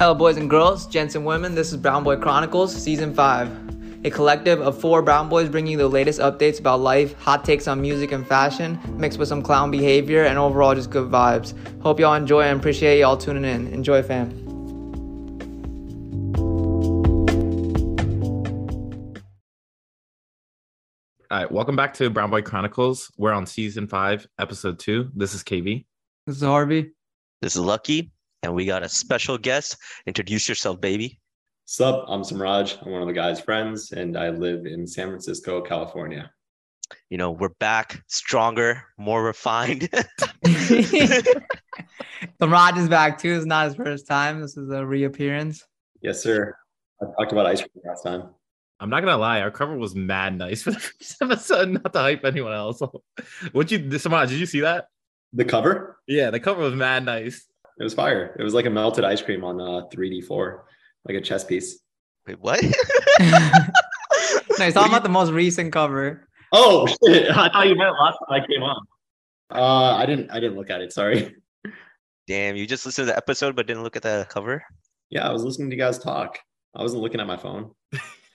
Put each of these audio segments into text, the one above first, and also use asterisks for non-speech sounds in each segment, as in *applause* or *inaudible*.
Hello, boys and girls, gents and women. This is Brown Boy Chronicles, Season 5. A collective of four brown boys bringing you the latest updates about life, hot takes on music and fashion, mixed with some clown behavior, and overall just good vibes. Hope y'all enjoy and appreciate y'all tuning in. Enjoy, fam. All right, welcome back to Brown Boy Chronicles. We're on season five, episode two. This is KV. This is Harvey. This is Lucky, and we got a special guest. Introduce yourself, baby. Sup, I'm Samraaj. I'm one of the guy's friends, and I live in San Francisco, California. You know, we're back stronger, more refined. *laughs* *laughs* Samraaj is back too. It's not his first time. This is a reappearance. Yes, sir. I talked about ice cream last time. I'm not gonna lie, our cover was mad nice for the first *laughs* episode, not to hype anyone else. *laughs* what you Samraaj, did you see that? The cover? Yeah, the cover was mad nice. It was fire. It was like a melted ice cream on a 3D4, like a chess piece. Wait, what? *laughs* no, he's talking about the most recent cover. Oh shit! I thought you meant last time I came on. Uh, I didn't. I didn't look at it. Sorry. Damn, you just listened to the episode but didn't look at the cover? Yeah, I was listening to you guys talk. I wasn't looking at my phone.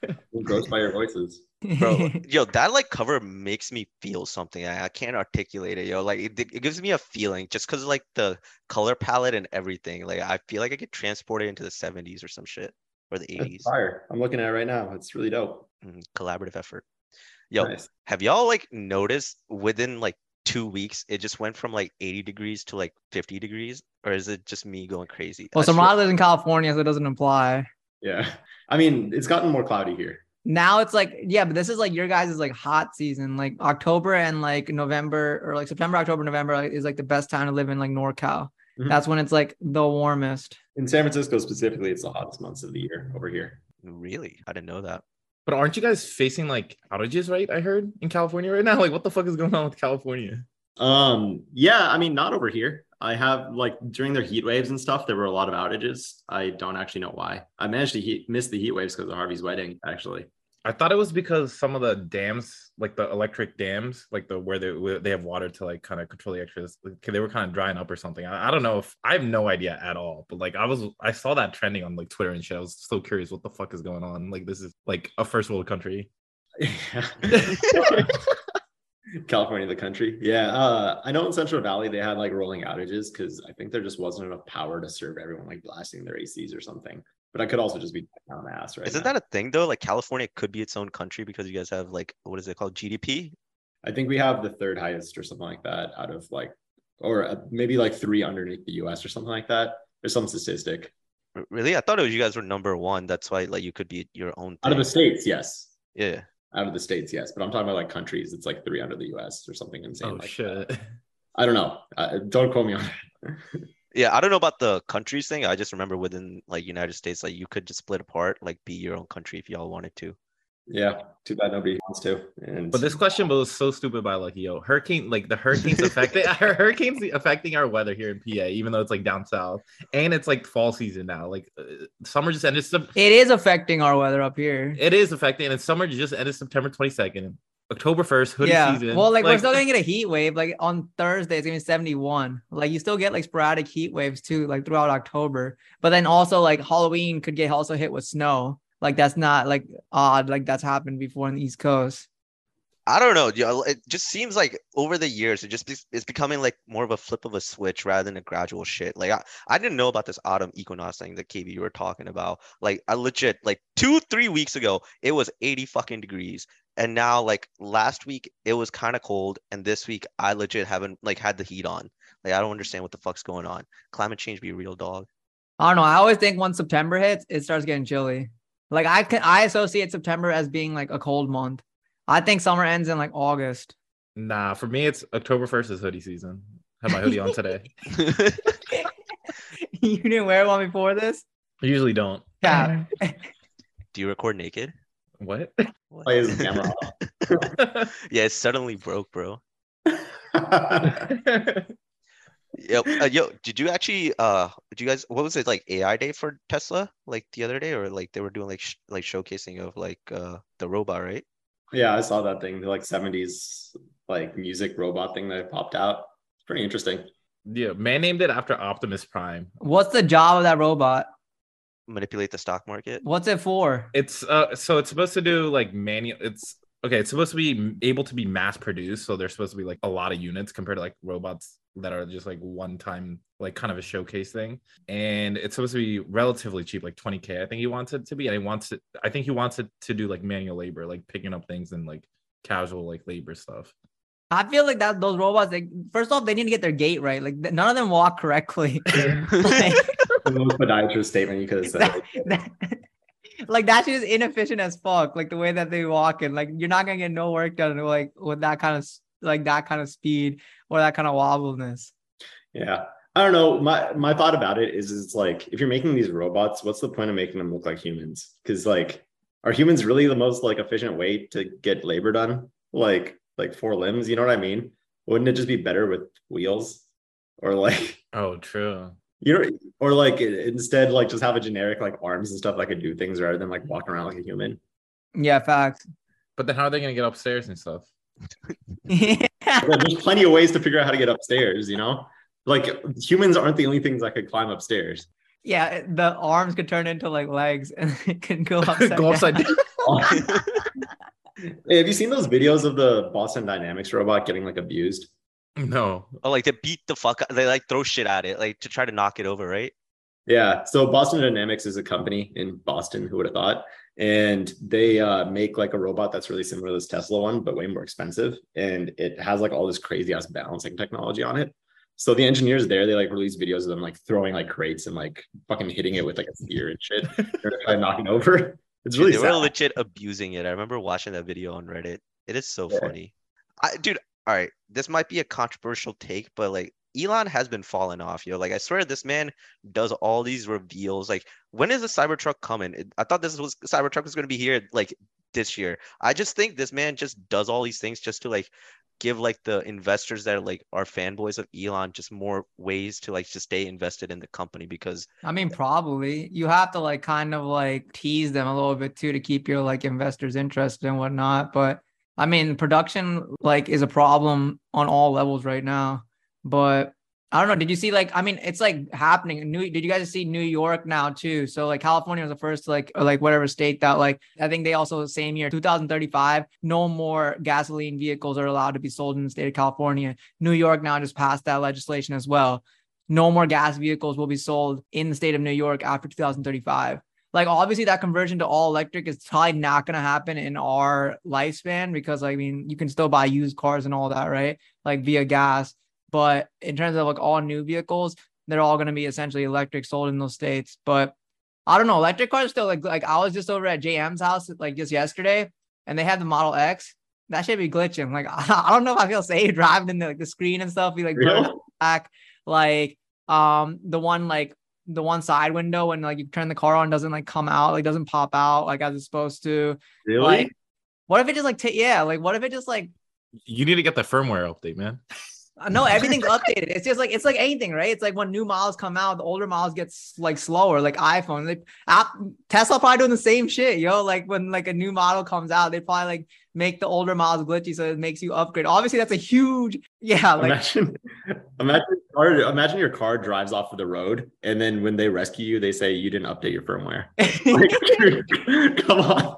I'm engrossed by your voices. Bro, *laughs* yo, that like cover makes me feel something. I, I can't articulate it, yo. Like it, it gives me a feeling just because like the color palette and everything. Like I feel like I get transported into the 70s or some shit or the 80s. It's fire. I'm looking at it right now. It's really dope. Mm, collaborative effort. Yo, Nice. have y'all like noticed within like two weeks it just went from like 80 degrees to like 50 degrees? Or is it just me going crazy? well, I swear- Samraaj lives in California, so it doesn't apply. Yeah. I mean, it's gotten more cloudy here. Now it's like, yeah, but this is like your guys' is like hot season. Like October and like November or like September, October, November like, is like the best time to live in like NorCal. Mhm. That's when it's like the warmest. In San Francisco specifically, it's the hottest months of the year over here. Really? I didn't know that. But aren't you guys facing like outages, right? I heard in California right now. *laughs* Like, what the fuck is going on with California? Um, yeah, I mean, not over here. I have like during their heat waves and stuff, there were a lot of outages. I don't actually know why. I managed to heat, miss the heat waves because of Harvey's wedding, actually. I thought it was because some of the dams, like the electric dams, like the where they where they have water to like kind of control the extras, like, they were kind of drying up or something. I, I don't know if I have no idea at all. But like I was, I saw that trending on like Twitter and shit. I was so curious, what the fuck is going on? Like this is like a first world country. *laughs* *laughs* *laughs* California, the country. Yeah. Uh, I know in Central Valley they had like rolling outages because I think there just wasn't enough power to serve everyone like blasting their ACs or something. But I could also just be on the ass right Isn't now. that a thing though? Like California could be its own country because you guys have like what is it called? GDP? I think we have the third highest or something like that out of like, or uh, maybe like three underneath the US or something like that. There's some statistic. Really? I thought it was you guys were number one. That's why like you could be your own Out of the states, yes. Yeah. Out of the states, yes. But I'm talking about like countries. It's like three under the US or something insane. Oh like shit! that. I don't know. Uh, don't quote me on it. *laughs* Yeah, I don't know about the countries thing. I just remember within like United States, like you could just split apart, like be your own country if y'all wanted to. Yeah. Too bad nobody wants to. And But this question was so stupid by like yo hurricane like the hurricanes affecting *laughs* hurricanes affecting our weather here in PA even though it's like down south and it's like fall season now like uh, summer just ended Sep- It is affecting our weather up here. it is affecting and summer just ended September 22nd October 1st hoodie yeah. season Well, like, we're still gonna get a heat wave. Like on Thursday, it's gonna be 71. Like you still get like sporadic heat waves too, like throughout October. But then also like Halloween could get also hit with snow. Like that's not like odd. Like that's happened before on the East Coast. I don't know. It just seems like over the years, it just be, it's becoming like more of a flip of a switch rather than a gradual shit. Like I, I didn't know about this autumn equinox thing that KV you were talking about. Like I legit like two, three weeks ago, it was 80 fucking degrees. And now like last week it was kind of cold. And this week I legit haven't like had the heat on. Like I don't understand what the fuck's going on. Climate change be a real dog. I don't know. I always think once September hits, it starts getting chilly. Like I can I associate September as being like a cold month. I think summer ends in like August. nah for me it's October 1st is hoodie season have my hoodie on today *laughs* *laughs* you didn't wear one before this? I usually don't Yeah. *laughs* Do you record naked? what What? play his camera yeah, it suddenly broke, bro. Off. Yo, uh, yo, did you actually uh did you guys what was it like AI day for Tesla like the other day or like they were doing like sh- like showcasing of like uh the robot, right? yeah, I saw that thing. The like 70s like music robot thing that popped out. It's pretty interesting. Yeah, man named it after Optimus Prime. What's the job of that robot? Manipulate the stock market. What's it for? It's uh so it's supposed to do like manual it's okay, it's supposed to be able to be mass produced, so there's supposed to be like a lot of units compared to like robots that are just like one time like kind of a showcase thing. And it's supposed to be relatively cheap, like 20k I think he wants it to be and he wants it I think he wants it to do like manual labor, like picking up things and like casual like labor stuff. I feel like that those robots. Like, first off, they need to get their gait right. Like, none of them walk correctly. *laughs* *laughs* like, The most podiatrist statement you could have said. that, *laughs* that- like that shit is inefficient as fuck. Like the way that they walk and like you're not gonna get no work done like with that kind of s- like that kind of speed or that kind of wobbleness. Yeah. I don't know. My my thought about it is it's like if you're making these robots, what's the point of making them look like humans? Because like are humans really the most like efficient way to get labor done? Like like four limbs, you know what I mean? Wouldn't it just be better with wheels? Or like Oh, true. you know, or like instead like just have a generic like arms and stuff that could do things rather than like walking around like a human. Yeah, facts. But then how are they gonna get upstairs and stuff? Yeah, Yeah, there's plenty of ways to figure out how to get upstairs, you know? Like humans aren't the only things that could climb upstairs. Yeah, the arms could turn into like legs and *laughs* it can go upside, *laughs* Go upside down. down. *laughs* Hey, have you seen those videos of the Boston Dynamics robot getting like abused? No. Oh, like they beat the fuck out. They like throw shit at it, like to try to knock it over, right? Yeah. So Boston Dynamics is a company in Boston. Who would have thought? And they uh, make like a robot that's really similar to this Tesla one, but way more expensive. And it has like all this crazy ass balancing technology on it. So the engineers there, they like release videos of them like throwing like crates and like fucking hitting it with like a spear and shit. *laughs* They're trying to knock it over. It's really they sad. were legit abusing it. I remember watching that video on Reddit. It is so Yeah. funny. I, dude, all right, this might be a controversial take, but like Elon has been falling off, yo. Like I swear this man does all these reveals. Like when is the Cybertruck coming? I thought this was Cybertruck was gonna be here like this year. I just think this man just does all these things just to like give like the investors that are like are fanboys of Elon just more ways to like just stay invested in the company because I mean, probably you have to like kind of like tease them a little bit too to keep your like investors interested and whatnot. But I mean, production like is a problem on all levels right now. But I don't know. Did you see like I mean, it's like happening. New did you guys see New York now too? So like California was the first like like whatever state that like I think they also same year 2035 no more gasoline vehicles are allowed to be sold in the state of California. New York now just passed that legislation as well no more gas vehicles will be sold in the state of New York after 2035. Like obviously that conversion to all electric is probably not going to happen in our lifespan because I mean you can still buy used cars and all that, right? Like via gas, but in terms of like all new vehicles, they're all going to be essentially electric sold in those states. But I don't know, electric cars still like like I was just over at JM's house like just yesterday and they had the Model X. That should be glitching. Like *laughs* I don't know if I feel safe driving in the, like the screen and stuff. Be like burning Really? back like um the one like the one side window when like you turn the car on doesn't like come out like doesn't pop out like as it's supposed to Really? like what if it just like ta- yeah like what if it just like You need to get the firmware update, man. *laughs* uh, no everything's updated it's just like it's like anything right it's like when new models come out the older models get like slower like iphone like app, tesla probably doing the same shit yo like when like a new model comes out they probably like make the older models glitchy so it makes you upgrade obviously that's a huge *laughs* yeah like imagine, imagine, your car, imagine your car drives off of the road, and then when they rescue you, they say you didn't update your firmware. *laughs* Like, *laughs* come on.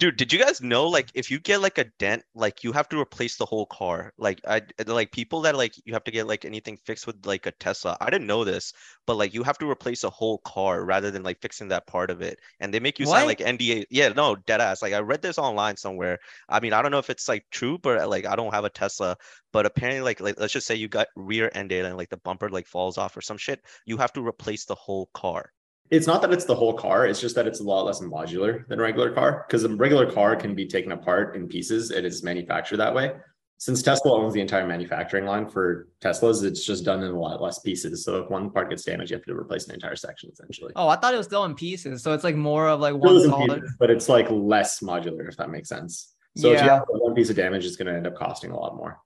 Dude, did you guys know like if you get like a dent, like you have to replace the whole car? Like I like people that like you have to get like anything fixed with like a Tesla. I didn't know this, but like you have to replace a whole car rather than like fixing that part of it. And they make you sign like NDA. Yeah, no, dead ass. Like I read this online somewhere. I mean, I don't know if it's like true, but like I don't have a Tesla, but apparently like like let's just say you got rear ended and like the bumper like falls off or some shit, you have to replace the whole car. It's not that it's the whole car, it's just that it's a lot less modular than a regular car because a regular car can be taken apart in pieces and it's manufactured that way. Since Tesla owns the entire manufacturing line for Teslas, it's just done in a lot less pieces. So if one part gets damaged, you have to replace an entire section essentially. oh i thought it was still in pieces so it's like more of like one solid pieces, but it's like less modular, if that makes sense. So if you Yeah. have one piece of damage, it's going to end up costing a lot more.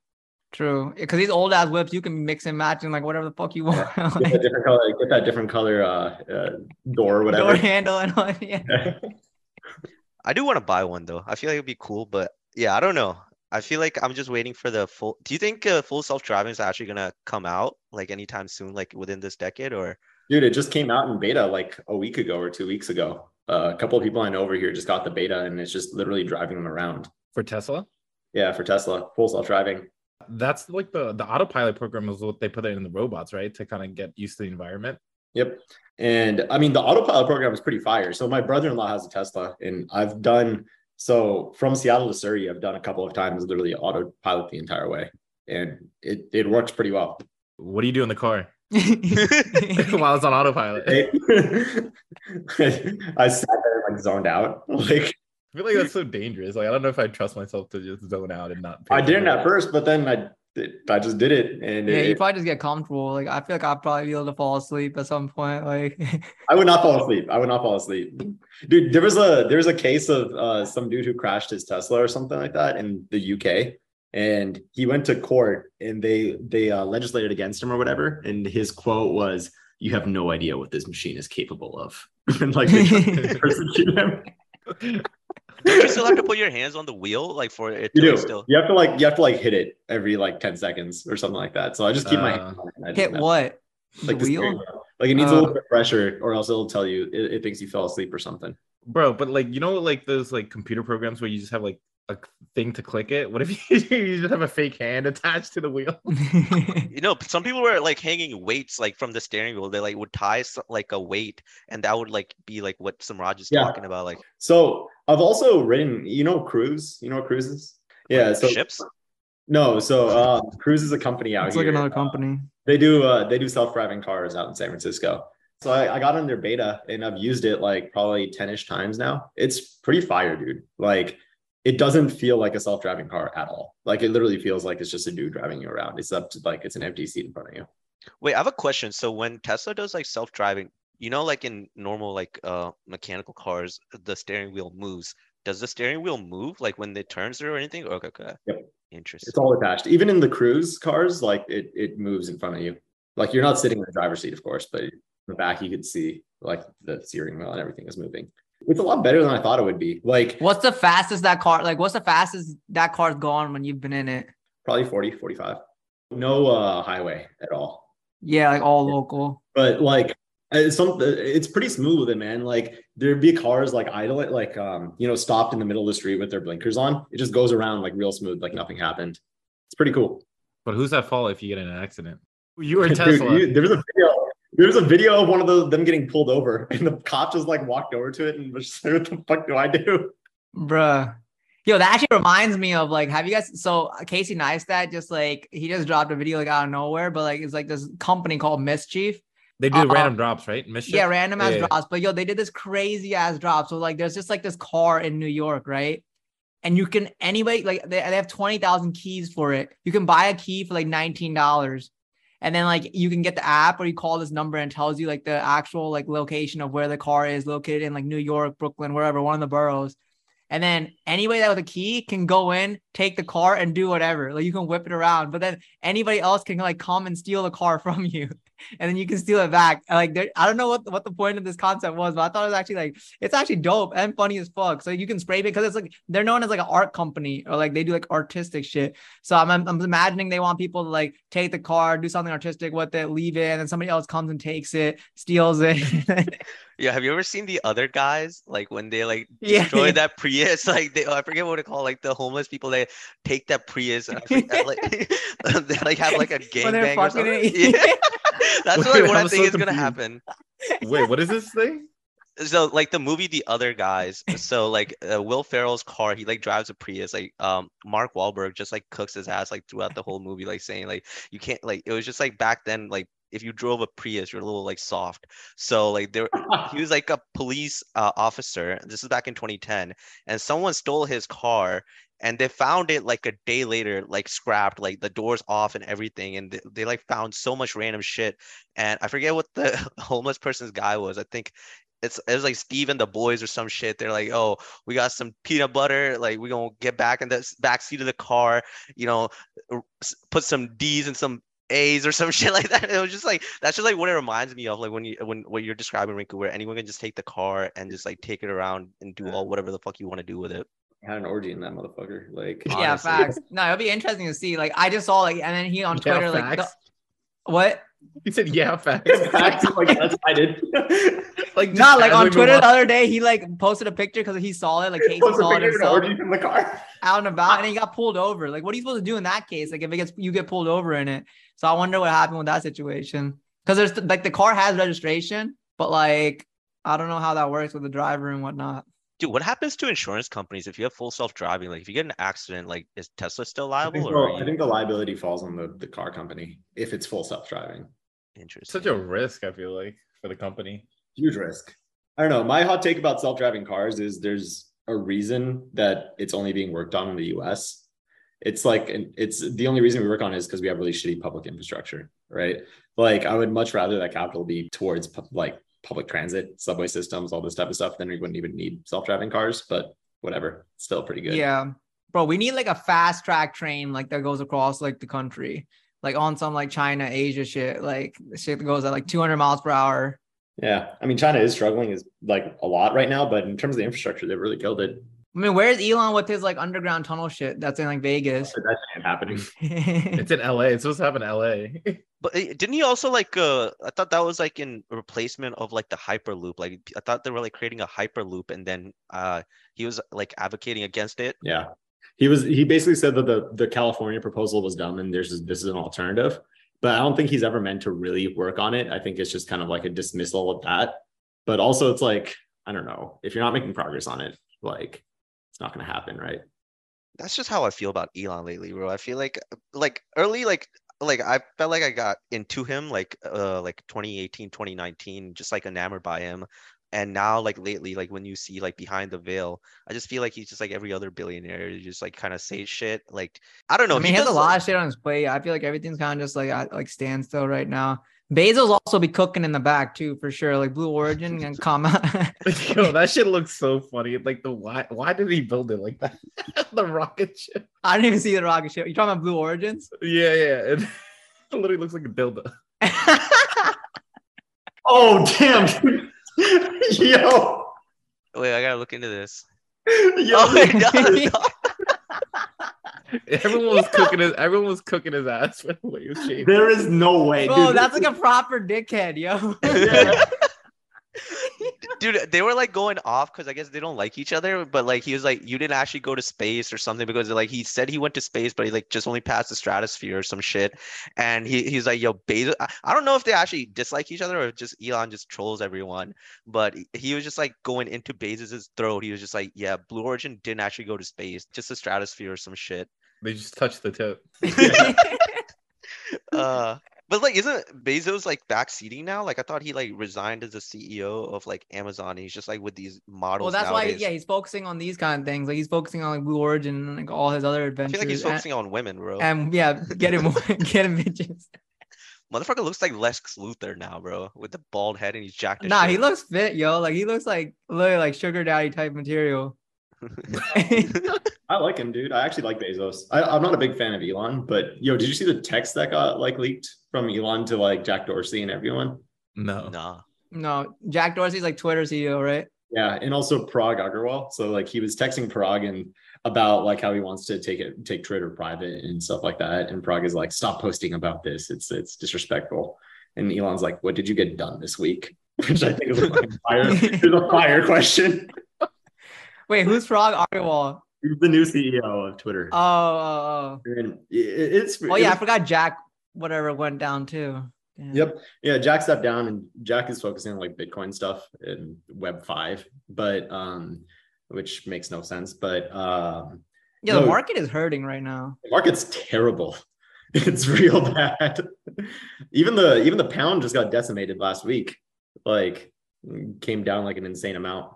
True, because these old ass whips you can mix and match and like whatever the fuck you want. Get like, that different color, get that different color uh, uh, door, or whatever. door handle and all. Yeah. *laughs* I do want to buy one though. I feel like it'd be cool, but yeah, I don't know. I feel like I'm just waiting for the full. Do you think uh, full self driving is actually gonna come out like anytime soon, like within this decade, or? Dude, it just came out in beta like a week ago or two weeks ago. Uh, a couple of people I know over here just got the beta, and it's just literally driving them around. For Tesla? Yeah, for Tesla, full self driving. That's like the the autopilot program is what they put it in the robots, right? To kind of get used to the environment. Yep. And I mean, the autopilot program is pretty fire. So my brother-in-law has a Tesla, and I've done so from Seattle to Surrey. I've done a couple of times, literally autopilot the entire way, and it it works pretty well. What do you do in the car *laughs* *laughs* while it's on autopilot? *laughs* I sat there like zoned out, like. I feel like that's so dangerous. Like I don't know if I trust myself to just zone out and not. I didn't at first, but then I I just did it, and yeah, it, you probably just get comfortable. Like I feel like I'd probably be able to fall asleep at some point. Like I would not fall *laughs* asleep. I would not fall asleep, dude. There was a there was a case of uh, some dude who crashed his Tesla or something like that in the UK, and he went to court, and they they uh, legislated against him or whatever, and his quote was, "You have no idea what this machine is capable of," *laughs* and like they *laughs* persecute him. Don't you still have to put your hands on the wheel, like for it You to do. still? You have to like you have to like hit it every like ten seconds or something like that. So I just keep my Uh, hand on it. I hit mess- what? Like the the steering wheel? wheel. Like it needs a Uh, little bit of pressure, or else it'll tell you it, it thinks you fell asleep or something. bro. But like you know, like those like computer programs where you just have like a thing to click it. What if you, *laughs* you just have a fake hand attached to the wheel? *laughs* You know, some people were like hanging weights like from the steering wheel. They like would tie so- like a weight, and that would like be like what Samraaj is Yeah. talking about, like So I've also ridden, you know, Cruise. You know what Cruise is? Yeah. So ships. no, so um, Cruise is a company out it's here. like another company. They do uh, they do self driving cars out in San Francisco. So I, I got on their beta and I've used it like probably 10 ish times now. It's pretty fire, dude. Like it doesn't feel like a self driving car at all. Like it literally feels like it's just a dude driving you around. It's up to like it's an empty seat in front of you. Wait, I have a question. So when Tesla does like self-driving, you know, like in normal like uh mechanical cars, the steering wheel moves. Does the steering wheel move like when it turns or anything? Okay, okay. Yep. Interesting. It's all attached. Even in the cruise cars, like it it moves in front of you. Like you're not sitting in the driver's seat, of course, but in the back you could see like the steering wheel and everything is moving. It's a lot better than I thought it would be. Like What's the fastest that car? Like, what's the fastest that car's gone when you've been in it? probably 40, 45. No uh highway at all. Yeah, like all local. But like it's some it's pretty smooth with it, man. Like there'd be cars like idle like um, you know, stopped in the middle of the street with their blinkers on. It just goes around like real smooth, like nothing happened. It's pretty cool. But who's at fault if you get in an accident? You or *laughs* Dude, Tesla? you- there was a video. There was a video of one of the, them getting pulled over, *laughs* and the cop just like walked over to it and was just like, "What the fuck do I do?" Bruh. Yo, that actually reminds me of like, have you guys? So Casey Neistat just like he just dropped a video like out of nowhere, but like it's like this company called Mischief. they do uh, random drops, right? Mischief? Yeah, random ass Yeah. drops. But yo, they did this crazy ass drop. So like, there's just like this car in New York, right? And you can anyway like they, they have twenty thousand keys for it. You can buy a key for like nineteen dollars, and then like you can get the app or you call this number and tells you like the actual like location of where the car is located in like New York, Brooklyn, wherever one of the boroughs. And then anybody that with a key can go in, take the car, and do whatever. Like you can whip it around, but then anybody else can like come and steal the car *laughs* from you, and then you can steal it back. Like there, I don't know what what the point of this concept was, but I thought it was actually like it's actually dope and funny as fuck. So you can spray paint because it's like they're known as like an art company or like they do like artistic shit. So I'm I'm I'm imagining they want people to like take the car, do something artistic with it, leave it, and then somebody else comes and takes it, steals it. *laughs* *laughs* Yeah, have you ever seen the other guys like when they like destroy yeah. that Prius? Like they, I forget what it called, like the homeless people. They take that Prius and I forget, like *laughs* *laughs* they like have like a When they're gangbang or something. *laughs* Yeah, that's Wait, like what I I'm think so is gonna happen. Wait, what is this thing? so like the movie The Other Guys. So like uh, Will Ferrell's car, he like drives a Prius. Like um Mark Wahlberg just like cooks his ass like throughout the whole movie, like saying like you can't like it was just like back then like if you drove a Prius, you're a little like soft. So like there he *laughs* was like a police uh, officer. This is back in 2010, and someone stole his car. And they found it like a day later, like scrapped, like the doors off and everything. And they, they like found so much random shit. And I forget what the *laughs* homeless person's guy was. I think it's it was like Steve and the boys or some shit. They're like, oh, we got some peanut butter. Like we gonna get back in the back seat of the car. You know, put some D's and some A's or some *laughs* shit like that. It was just like that's just like what it reminds me of. Like when you when what you're describing, Rinku, where anyone can just take the car and just like take it around and do all whatever the fuck you want to do with it. I had an orgy in that motherfucker. Like, Yeah, Honestly. facts. No, it'll be interesting to see. Like, I just saw like, and then he on *laughs* Yeah, Twitter like, the, facts. What? He said, "Yeah, facts." *laughs* Facts, like that's I did. *laughs* like Not like on Twitter the other day, he like posted a picture because he saw it. Like Casey Post a saw it picture himself orgy from the car. *laughs* out and about, and he got pulled over. Like, what are you supposed to do in that case? Like, if it gets you get pulled over in it. So I wonder what happened with that situation. Because there's like the car has registration, but like I don't know how that works with the driver and whatnot. Dude, what happens to insurance companies if you have full self-driving? Like, if you get an accident, like, is Tesla still I liable? think, or the, are I think the liability falls on the, the car company if it's full self driving. Interesting. Such a risk, I feel like, for the company. Huge risk. I don't know. My hot take about self driving cars is there's a reason that it's only being worked on in the US. It's like, it's the only reason we work on it is because we have really shitty public infrastructure, right? Like, I would much rather that capital be towards like public transit, subway systems, all this type of stuff. Then we wouldn't even need self driving cars, but whatever. Still pretty good. Yeah, bro, we need like a fast track train like that goes across like the country, like on some like China, Asia shit, like shit that goes at like 200 miles per hour. Yeah. I mean, China is struggling is like a lot right now, but in terms of the infrastructure, they've really killed it. I mean, where's Elon with his like underground tunnel shit? That's in like Vegas. But that happening. *laughs* It's in LA. It's supposed to happen in LA. *laughs* But eh, didn't he also like uh I thought that was like in replacement of like the hyperloop. Like I thought they were like creating a hyperloop and then uh he was like advocating against it. Yeah. He was he basically said that the the California proposal was dumb and there's this is an alternative. But I don't think he's ever meant to really work on it. I think it's just kind of like a dismissal of that. But also it's like, I don't know, if you're not making progress on it, like it's not gonna happen, right? That's just how I feel about Elon lately, bro. I feel like like early like like I felt like I got into him like uh like 2018, 2019, just like enamored by him. And now like lately, like when you see like behind the veil, I just feel like he's just like every other billionaire. You just like kind of say shit. Like I don't know. I mean, he has a lot like- of shit on his plate. I feel like everything's kind of just like like standstill right now. Bezos also be cooking in the back too, for sure. Like Blue Origin and *laughs* comma. Yo, *laughs* that shit looks so funny. Like the why why did he build it like that? *laughs* the rocket ship. I didn't even see the rocket ship. You talking about Blue Origins? Yeah, yeah. It, it literally looks like a dildo. Oh damn. Yo. Wait, I gotta look into this. Yo, Oh my god. Everyone was cooking his everyone was cooking his ass for the way he was shaving. there is no way. Bro, dude. that's like a proper dickhead, yo. Yeah. *laughs* Dude, they were like going off because I guess they don't like each other. But like he was like, you didn't actually go to space or something because like he said he went to space, but he like just only passed the stratosphere or some shit. And he, he's like, yo, Bezos. I, I don't know if they actually dislike each other or if just Elon just trolls everyone. But he- he was just like going into Bezos's throat. He was just like, yeah, Blue Origin didn't actually go to space, just the stratosphere or some shit. They just touched the tip. *laughs* Uh, but like, isn't Bezos like backseating now? Like, I thought he like resigned as the CEO of like Amazon. He's just like with these models. well, that's why, yeah, he's focusing on these kind of things. Like he's focusing on like Blue Origin and like all his other I adventures. feel like he's and- focusing on women, bro. and, yeah, get him, get him bitches. Motherfucker looks like Lex Luthor now, bro, with the bald head and he's jacked. Nah, shit. he looks fit, yo. Like he looks like literally like sugar daddy type material. *laughs* I like him, dude. I actually like Bezos. I, I'm not a big fan of Elon, but yo, did you see the text that got like leaked from Elon to like Jack Dorsey and everyone? No. nah. no, Jack Dorsey's like Twitter CEO, right? Yeah, and also Parag Agrawal. So like he was texting Parag and about like how he wants to take it, take Twitter private and stuff like that. And Parag is like, stop posting about this. It's it's disrespectful. And Elon's like, what did you get done this week? *laughs* Which I think is a fire, is a fire question. Wait, who's Parag Agrawal? He's the new CEO of Twitter. Oh, oh, it- it's oh. Oh yeah, I forgot Jack. Whatever went down too. Damn. Yep. Yeah, Jack stepped down and Jack is focusing on like Bitcoin stuff and Web 5, but um which makes no sense, but um Yeah, the No. market is hurting right now. the market's terrible. *laughs* It's real bad. even the even the pound just got decimated last week. Like came down like an insane amount.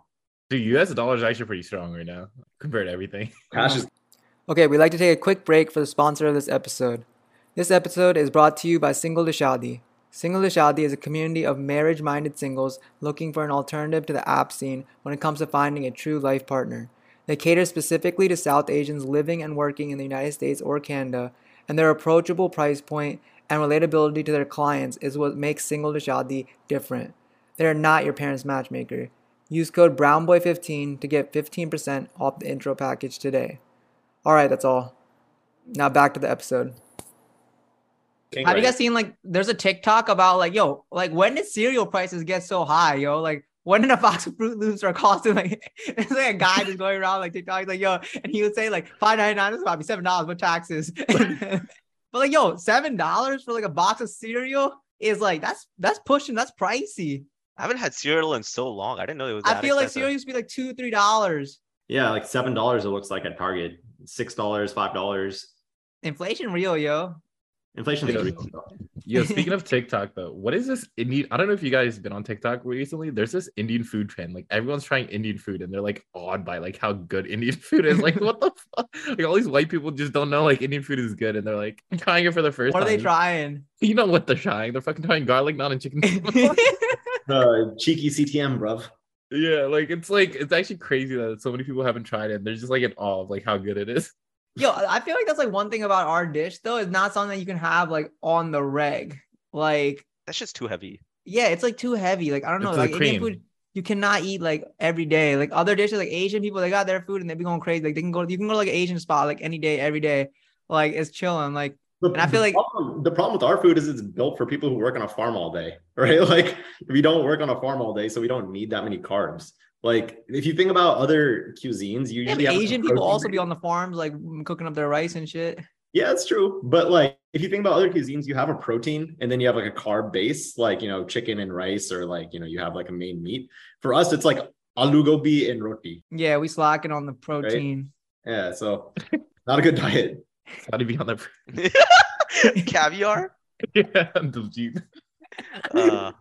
Dude, US dollar is actually pretty strong right now compared to everything. *laughs* Cash is Okay, we'd like to take a quick break for the sponsor of this episode. This episode is brought to you by Single to Shaadi. Single to Shaadi is a community of marriage minded singles looking for an alternative to the app scene when it comes to finding a true life partner. They cater specifically to South Asians living and working in the United States or Canada, and their approachable price point and relatability to their clients is what makes Single to Shaadi different. They are not your parents' matchmaker. Use code BrownBoy15 to get 15% off the intro package today. All right, that's all. Now back to the episode. Have you guys seen like there's a TikTok about like yo like when did cereal prices get so high yo like when did a box of Fruit Loops are costing *laughs* like it's like a guy just going around like TikTok like yo and he would say like five ninety nine is about to seven dollars with taxes *laughs* but like yo seven dollars for like a box of cereal is like that's that's pushing that's pricey. I haven't had cereal in so long. I didn't know it was. I that feel like cereal used to be like two three dollars. Yeah, like seven dollars. It looks like at Target. Six dollars, five dollars. Inflation real yo. Inflation is Yeah. real. Yo, *laughs* speaking of TikTok though, what is this Indian? I don't know if you guys been on TikTok recently. There's this Indian food trend. Like everyone's trying Indian food, and they're like awed by like how good Indian *laughs* food is. Like what the fuck? Like all these white people just don't know like Indian food is good, and they're like *laughs* trying it for the first What are they trying? You know what they're trying? They're fucking trying garlic naan and chicken. The uh, cheeky CTM, bruv. yeah, like it's like it's actually crazy that so many people haven't tried it. They're just like in awe of like how good it is. Yo, I feel like that's like one thing about our dish though. It's not something that you can have like on the reg. Like, That's just too heavy. yeah, it's like too heavy. Like, I don't know. It's like like Indian food, you cannot eat like every day. Like other dishes, like Asian people, they got their food and they be going crazy. Like they can go, you can go to like an Asian spot like any day, every day. Like it's chilling. Like The, And I feel the like- problem, the problem with our food is it's built for people who work on a farm all day, *laughs* right? Like we don't work on a farm all day, so we don't need that many carbs. Like if you think about other cuisines, you usually have Asian people also be on the farms, like cooking up their rice and shit. Yeah, it's true. But like if you think about other cuisines, you have a protein and then you have like a carb base, like you know, chicken and rice, or like you know, you have like a main meat. For us, it's like aloo gobi and roti. Yeah, we slacking on the protein. Yeah, so not a good diet. How to be on the *laughs* *laughs* Caviar. yeah, Diljit. *laughs* Uh,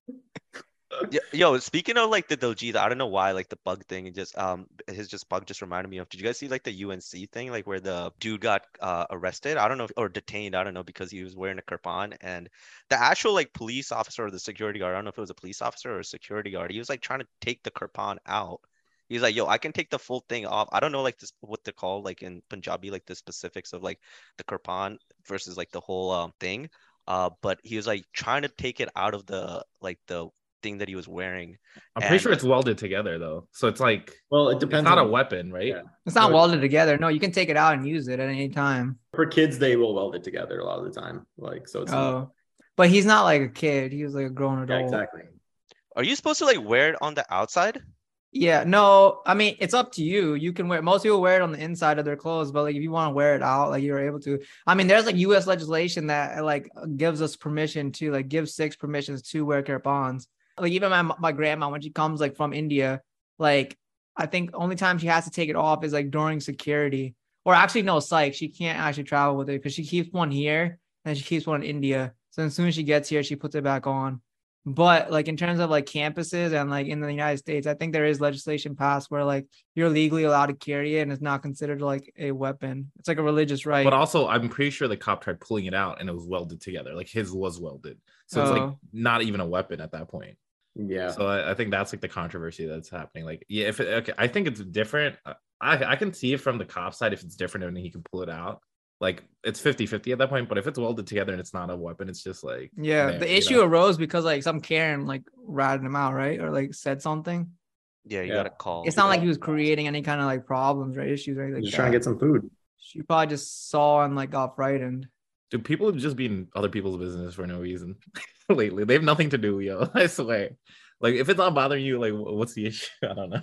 yo, speaking of like the Diljit, I don't know why like the bug thing it just um his just bug just reminded me of. Did you guys see like the UNC thing like where the dude got uh, arrested? I don't know or detained. I don't know because he was wearing a kirpan and the actual like police officer or the security guard. I don't know if it was a police officer or a security guard. He was like trying to take the kirpan out. He's like, yo, I can take the full thing off. I don't know like this what they're called like in Punjabi like the specifics of like the kirpan versus like the whole um thing uh but he was like trying to take it out of the like the thing that he was wearing I'm pretty And- sure it's welded together though, so it's like Well, it depends. it's depends. not a weapon, right? Yeah. It's not So- welded together. No, you can take it out and use it at any time. For kids, they will weld it together a lot of the time. Like so, it's not- Oh, but he's not like a kid. He was like a grown adult. yeah, exactly. are you supposed to like wear it on the outside Yeah, no, I mean it's up to you. You can wear most people wear it on the inside of their clothes, but like if you want to wear it out, like you're able to. I mean, there's like US legislation that like gives us permission to like give Sikhs permissions to wear kirpans. Like even my my grandma when she comes like from India, like I think only time she has to take it off is like during security. Or actually no, psych, she can't actually travel with it because she keeps one here and she keeps one in India. So as soon as she gets here, she puts it back on. But like in terms of like campuses and like in the United States, I think there is legislation passed where like you're legally allowed to carry it and it's not considered like a weapon. It's like a religious right. But also, I'm pretty sure the cop tried pulling it out and it was welded together. Like his was welded, so it's like Oh. not even a weapon at that point. Yeah. So I, I think that's like the controversy that's happening. Like, yeah, if it, okay, I think it's different. I I can see it from the cop side if it's different and he can pull it out. Like it's 50 50 at that point. But if it's welded together and it's not a weapon, it's just like yeah, there, the issue know? arose because like some Karen like ratted him out, right? Or like said something. yeah you Yeah. gotta call It's not like he was creating any kind of like problems or issues or anything. Like just trying to get some food. She probably just saw and like got frightened. Do people just be in other people's business for no reason *laughs* lately? They have nothing to do, yo. *laughs* I swear. Like if it's not bothering you, like what's the issue? *laughs* I don't know.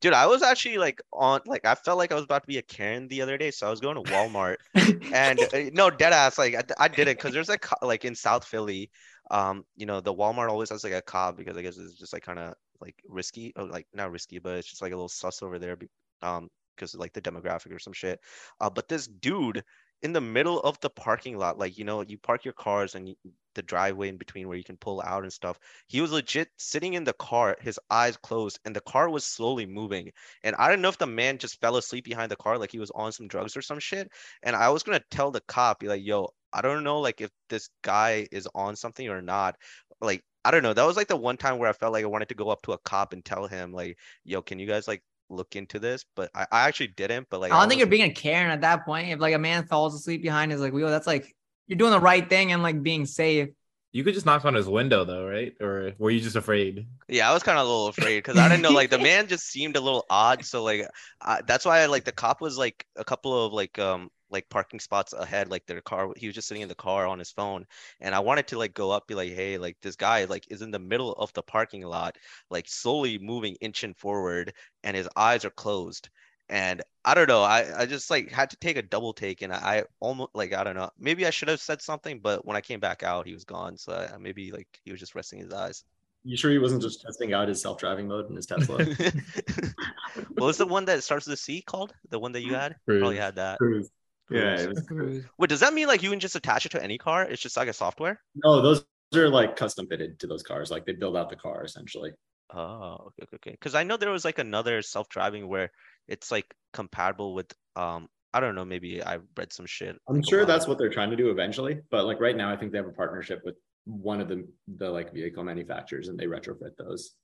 Dude i was actually like on like i felt like i was about to be a karen the other day so i was going to walmart *laughs* and uh, no dead ass like i, I did it because there's like co- like in south philly um you know the walmart always has like a cop because i guess it's just like kind of like risky or like not risky but it's just like a little sus over there um because like the demographic or some shit uh but this dude in the middle of the parking lot like you know you park your cars and you, the driveway in between where you can pull out and stuff. He was legit sitting in the car his eyes closed and the car was slowly moving. And i don't know if the man just fell asleep behind the car like he was on some drugs or some shit. And i was gonna tell the cop be like yo i don't know like if this guy is on something or not. Like i don't know. That was like the one time where i felt like i wanted to go up to a cop and tell him like yo can you guys like look into this? But i, I actually didn't but like I don't think you're being a Karen at that point. If like a man falls asleep behind his like wheel, that's like you're doing the right thing and like being safe. You could just knock on his window though, right? Or were you just afraid? Yeah, I was kind of a little afraid because I didn't know. Like the man *laughs* just seemed a little odd. So like, I, that's why I like the cop was like a couple of like um like parking spots ahead. Like their car, he was just sitting in the car on his phone, and I wanted to like go up, be like, hey, like this guy like is in the middle of the parking lot, like slowly moving inching forward, and his eyes are closed and I don't know. I, I just like had to take a double take, and I almost like I don't know. Maybe I should have said something, but when I came back out, he was gone. So I, maybe like he was just resting his eyes. You sure he wasn't just testing out his self-driving mode in his Tesla? *laughs* what was the one that starts with a C called? The one that you had? Cruise. Probably had that. Cruise. Yeah. it was- Cruise. Wait, does that mean like you can just attach it to any car? It's just like a software? no, those are like custom fitted to those cars. Like they build out the car essentially. Oh, okay, okay, okay. Because I know there was like another self-driving where it's like compatible with um I don't know, maybe I read some shit. I'm like, sure that's what they're trying to do eventually. But like right now, I think they have a partnership with one of the the like vehicle manufacturers, and they retrofit those,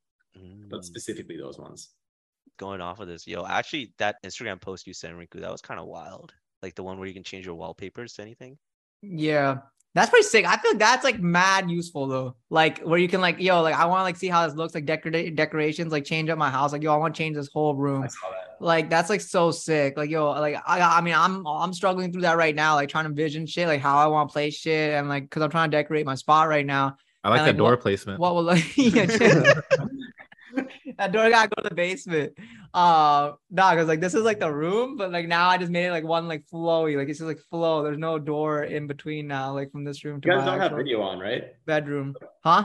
but Mm. specifically those ones. going off of this, yo, actually that Instagram post you sent Rinku, that was kind of wild. Like the one where you can change your wallpapers to anything. Yeah. That's pretty sick. I feel like that's like mad useful though. Like where you can like, yo, like I want to like see how this looks like decora- decorations, like change up my house. Like, yo, I want to change this whole room. I saw that. Like that's like so sick. Like, yo, like I I mean, I'm I'm struggling through that right now, like trying to vision shit, like how I want to play shit, and like because I'm trying to decorate my spot right now. I like And, the like, door what- placement. What will like *laughs* yeah, *laughs* that door gotta go to the basement. Uh nah, because like this is like the room, but like now I just made it like one like flowy, like it's just like flow. There's no door in between now, like from this room to You guys my don't have video on, right? bedroom. Huh?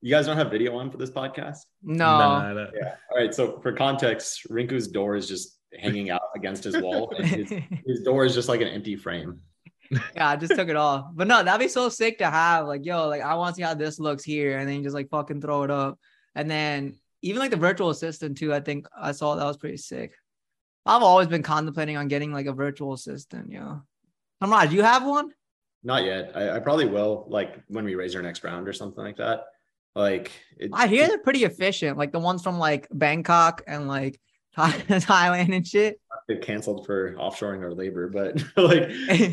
You guys don't have video on for this podcast. No. Nah, nah. Yeah. All right. So for context, Rinku's door is just hanging out against his wall, *laughs* and his, his door is just like an empty frame. yeah, I just took it off. But no, that'd be so sick to have. Like, yo, like I want to see how this looks here, and then you just like fucking throw it up. And then even like the virtual assistant too. I think I saw that was pretty sick. I've always been contemplating on getting like a virtual assistant. Yo, Samraaj, you have one? Not yet. I, I probably will, like when we raise our next round or something like that. Like it, I hear they're pretty efficient. Like the ones from like Bangkok and like *laughs* Thailand and shit. get canceled for offshoring our labor, but *laughs* like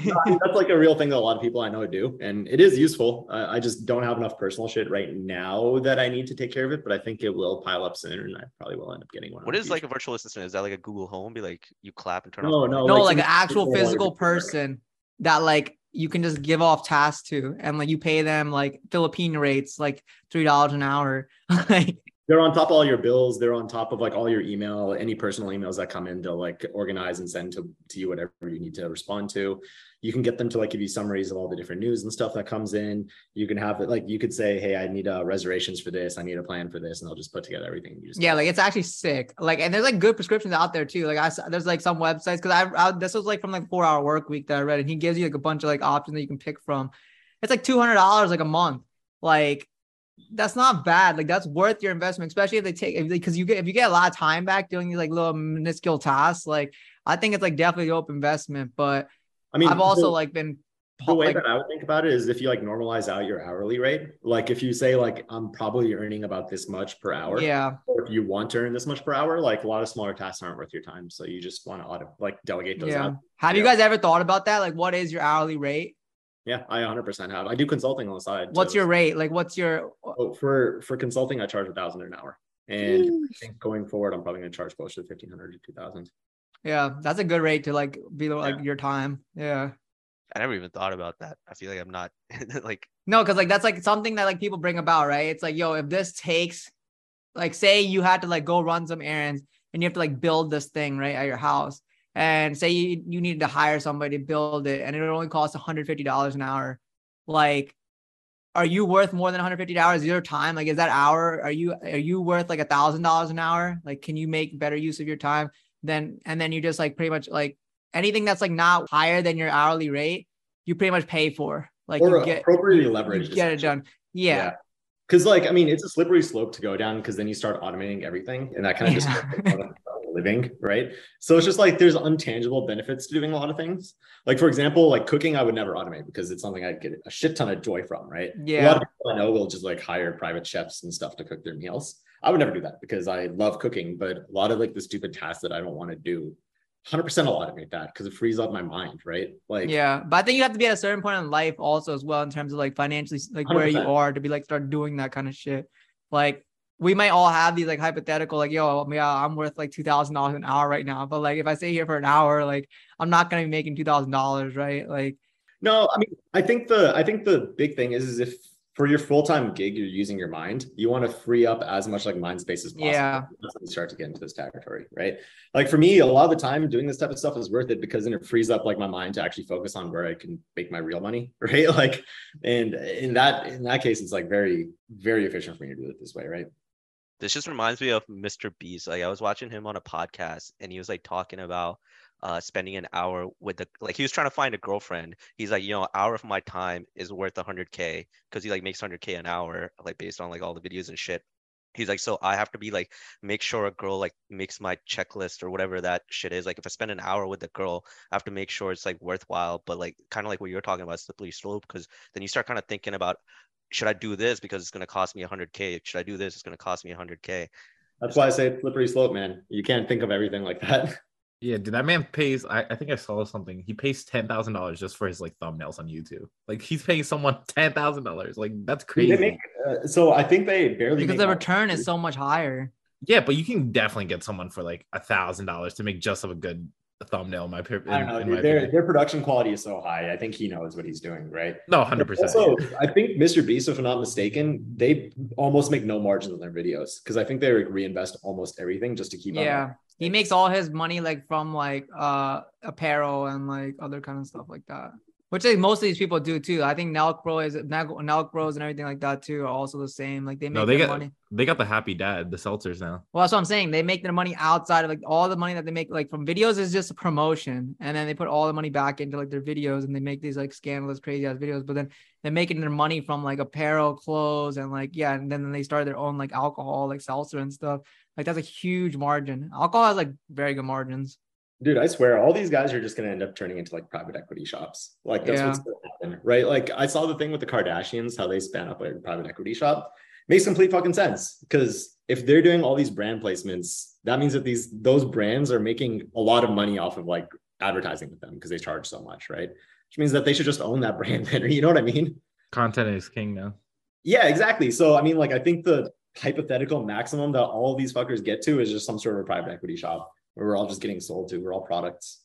no, I mean, that's like a real thing that a lot of people I know do, and it is useful. I, I just don't have enough personal shit right now that I need to take care of it, but I think it will pile up soon, and I probably will end up getting one. What in is the like a virtual assistant? Is that like a Google Home? Be like you clap and turn no, off. the no, no, like, some an actual physical like- person that like you can just give off tasks to, and like you pay them like Philippine rates, like three dollars an hour. *laughs* like They're on top of all your bills. They're on top of like all your email, any personal emails that come in. They'll like organize and send to, to you whatever you need to respond to. You can get them to like give you summaries of all the different news and stuff that comes in. You can have it like you could say, "Hey, I need uh, reservations for this. I need a plan for this," and they'll just put together everything. You just yeah, like it's actually sick. Like, and there's like good prescriptions out there too. Like I saw there's like some websites because I, I this was like from like four hour work week that I read, and he gives you like a bunch of like options that you can pick from. It's like two hundred dollars like a month. Like that's not bad. Like that's worth your investment, especially if they take because you get if you get a lot of time back doing these like little minuscule tasks. Like I think it's like definitely dope investment. But I mean, I've also the- like been the way like, that I would think about it is if you like normalize out your hourly rate, like if you say like I'm probably earning about this much per hour, yeah. or if you want to earn this much per hour, like a lot of smaller tasks aren't worth your time. So you just want to auto like delegate those Yeah. out. Have you Yeah. guys ever thought about that? Like, what is your hourly rate? Yeah, I 100% have. I do consulting on the side. What's too. your rate? Like, what's your Oh, for for consulting? I charge a thousand an hour, and I think going forward, I'm probably going to charge closer to 1500 to 2000. Yeah, that's a good rate to like be like Yeah. your time. Yeah. I never even thought about that. I feel like I'm not *laughs* like No, because like that's like something that like people bring about, right? It's like, yo, if this takes like say you had to like go run some errands and you have to like build this thing right at your house. And say you, you needed to hire somebody to build it and it only costs $150 an hour. Like, are you worth more than $150 Is your time? Like, is that hour? Are you are you worth like a thousand dollars an hour? Like, can you make better use of your time? Then and then you just like pretty much like anything that's like not higher than your hourly rate, you pretty much pay for. Like or you get appropriately leveraged. get it done. Yeah. Because like I mean, it's a slippery slope to go down because then you start automating everything, and that kind *laughs* of Yeah. just living, right? So it's just like there's untangible benefits to doing a lot of things. Like for example, like cooking, I would never automate because it's something I get a shit ton of joy from, right? Yeah. A lot of people I know will just like hire private chefs and stuff to cook their meals. I would never do that because I love cooking, but a lot of like the stupid tasks that I don't want to do, 100% I'll automate that because it frees up my mind, right? Like, yeah, but I think you have to be at a certain point in life also as well in terms of like financially, like where you are to be like start doing that kind of shit. Like we might all have these like hypothetical, like yo, um, yeah, I'm worth like two thousand dollars an hour right now, but like if I stay here for an hour, like I'm not gonna be making two thousand dollars, right? Like No, I mean, I think the I think the big thing is is if for your full time gig you're using your mind, you want to free up as much like mind space as possible. Yeah. You start to get into this territory, right? Like for me, a lot of the time doing this type of stuff is worth it because then it frees up like my mind to actually focus on where I can make my real money, *laughs* right? Like, and in that in that case, it's like very very efficient for me to do it this way, right? This just reminds me of Mr. Beast. Like I was watching him on a podcast and he was like talking about uh spending an hour with the like he was trying to find a girlfriend. He's like, you know, hour of my time is worth 100k because he like makes 100k an hour like based on like all the videos and shit. He's like, so I have to be like, make sure a girl like makes my checklist or whatever that shit is. Like, if I spend an hour with a girl, I have to make sure it's like worthwhile. But like, kind of like what you're talking about, slippery slope, because then you start kind of thinking about, should I do this because it's gonna cost me 100k? Should I do this? It's gonna cost me 100k. That's why I say slippery slope, man. You can't think of everything like that. *laughs* Yeah, dude, that man pays. I, I think I saw something. He pays ten thousand dollars just for his like thumbnails on YouTube. Like he's paying someone *laughs* ten thousand dollars. Like that's They crazy. make, uh, so I think they barely because make the money. return is so much higher. yeah, but you can definitely get someone for like a thousand dollars to make just of a good thumbnail. In my, per- I don't know. dude. Their opinion. their production quality is so high. I think he knows what he's doing, right? No, hundred percent. Also, I think Mr. Beast, if I'm not mistaken, they almost make no margins on their videos because I think they reinvest almost everything just to keep up. Yeah. He makes all his money like from like uh apparel and like other kind of stuff like that. Which like most of these people do too. I think Nelk Bro is Nelk, Bros and everything like that too are also the same. Like they make No, they their got money. they got the happy dad, the seltzers now. Well, that's what I'm saying. They make their money outside of like all the money that they make like from videos is just a promotion, and then they put all the money back into like their videos, and they make these like scandalous, crazy ass videos. But then they're making their money from like apparel, clothes, and like yeah, and then they started their own like alcohol, like seltzer and stuff. Like that's a huge margin. Alcohol has like very good margins. Dude, I swear, all these guys are just going to end up turning into like private equity shops. Like that's Yeah. what's going to happen, right? Like I saw the thing with the Kardashians, how they span up like a private equity shop. Makes complete fucking sense because if they're doing all these brand placements, that means that these those brands are making a lot of money off of like advertising with them because they charge so much, right? Which means that they should just own that *laughs* brand. You know what I mean? Content is king now. Yeah, exactly. So I mean, like I think the hypothetical maximum that all these fuckers get to is just some sort of a private equity shop where we're all just getting sold to. We're all products.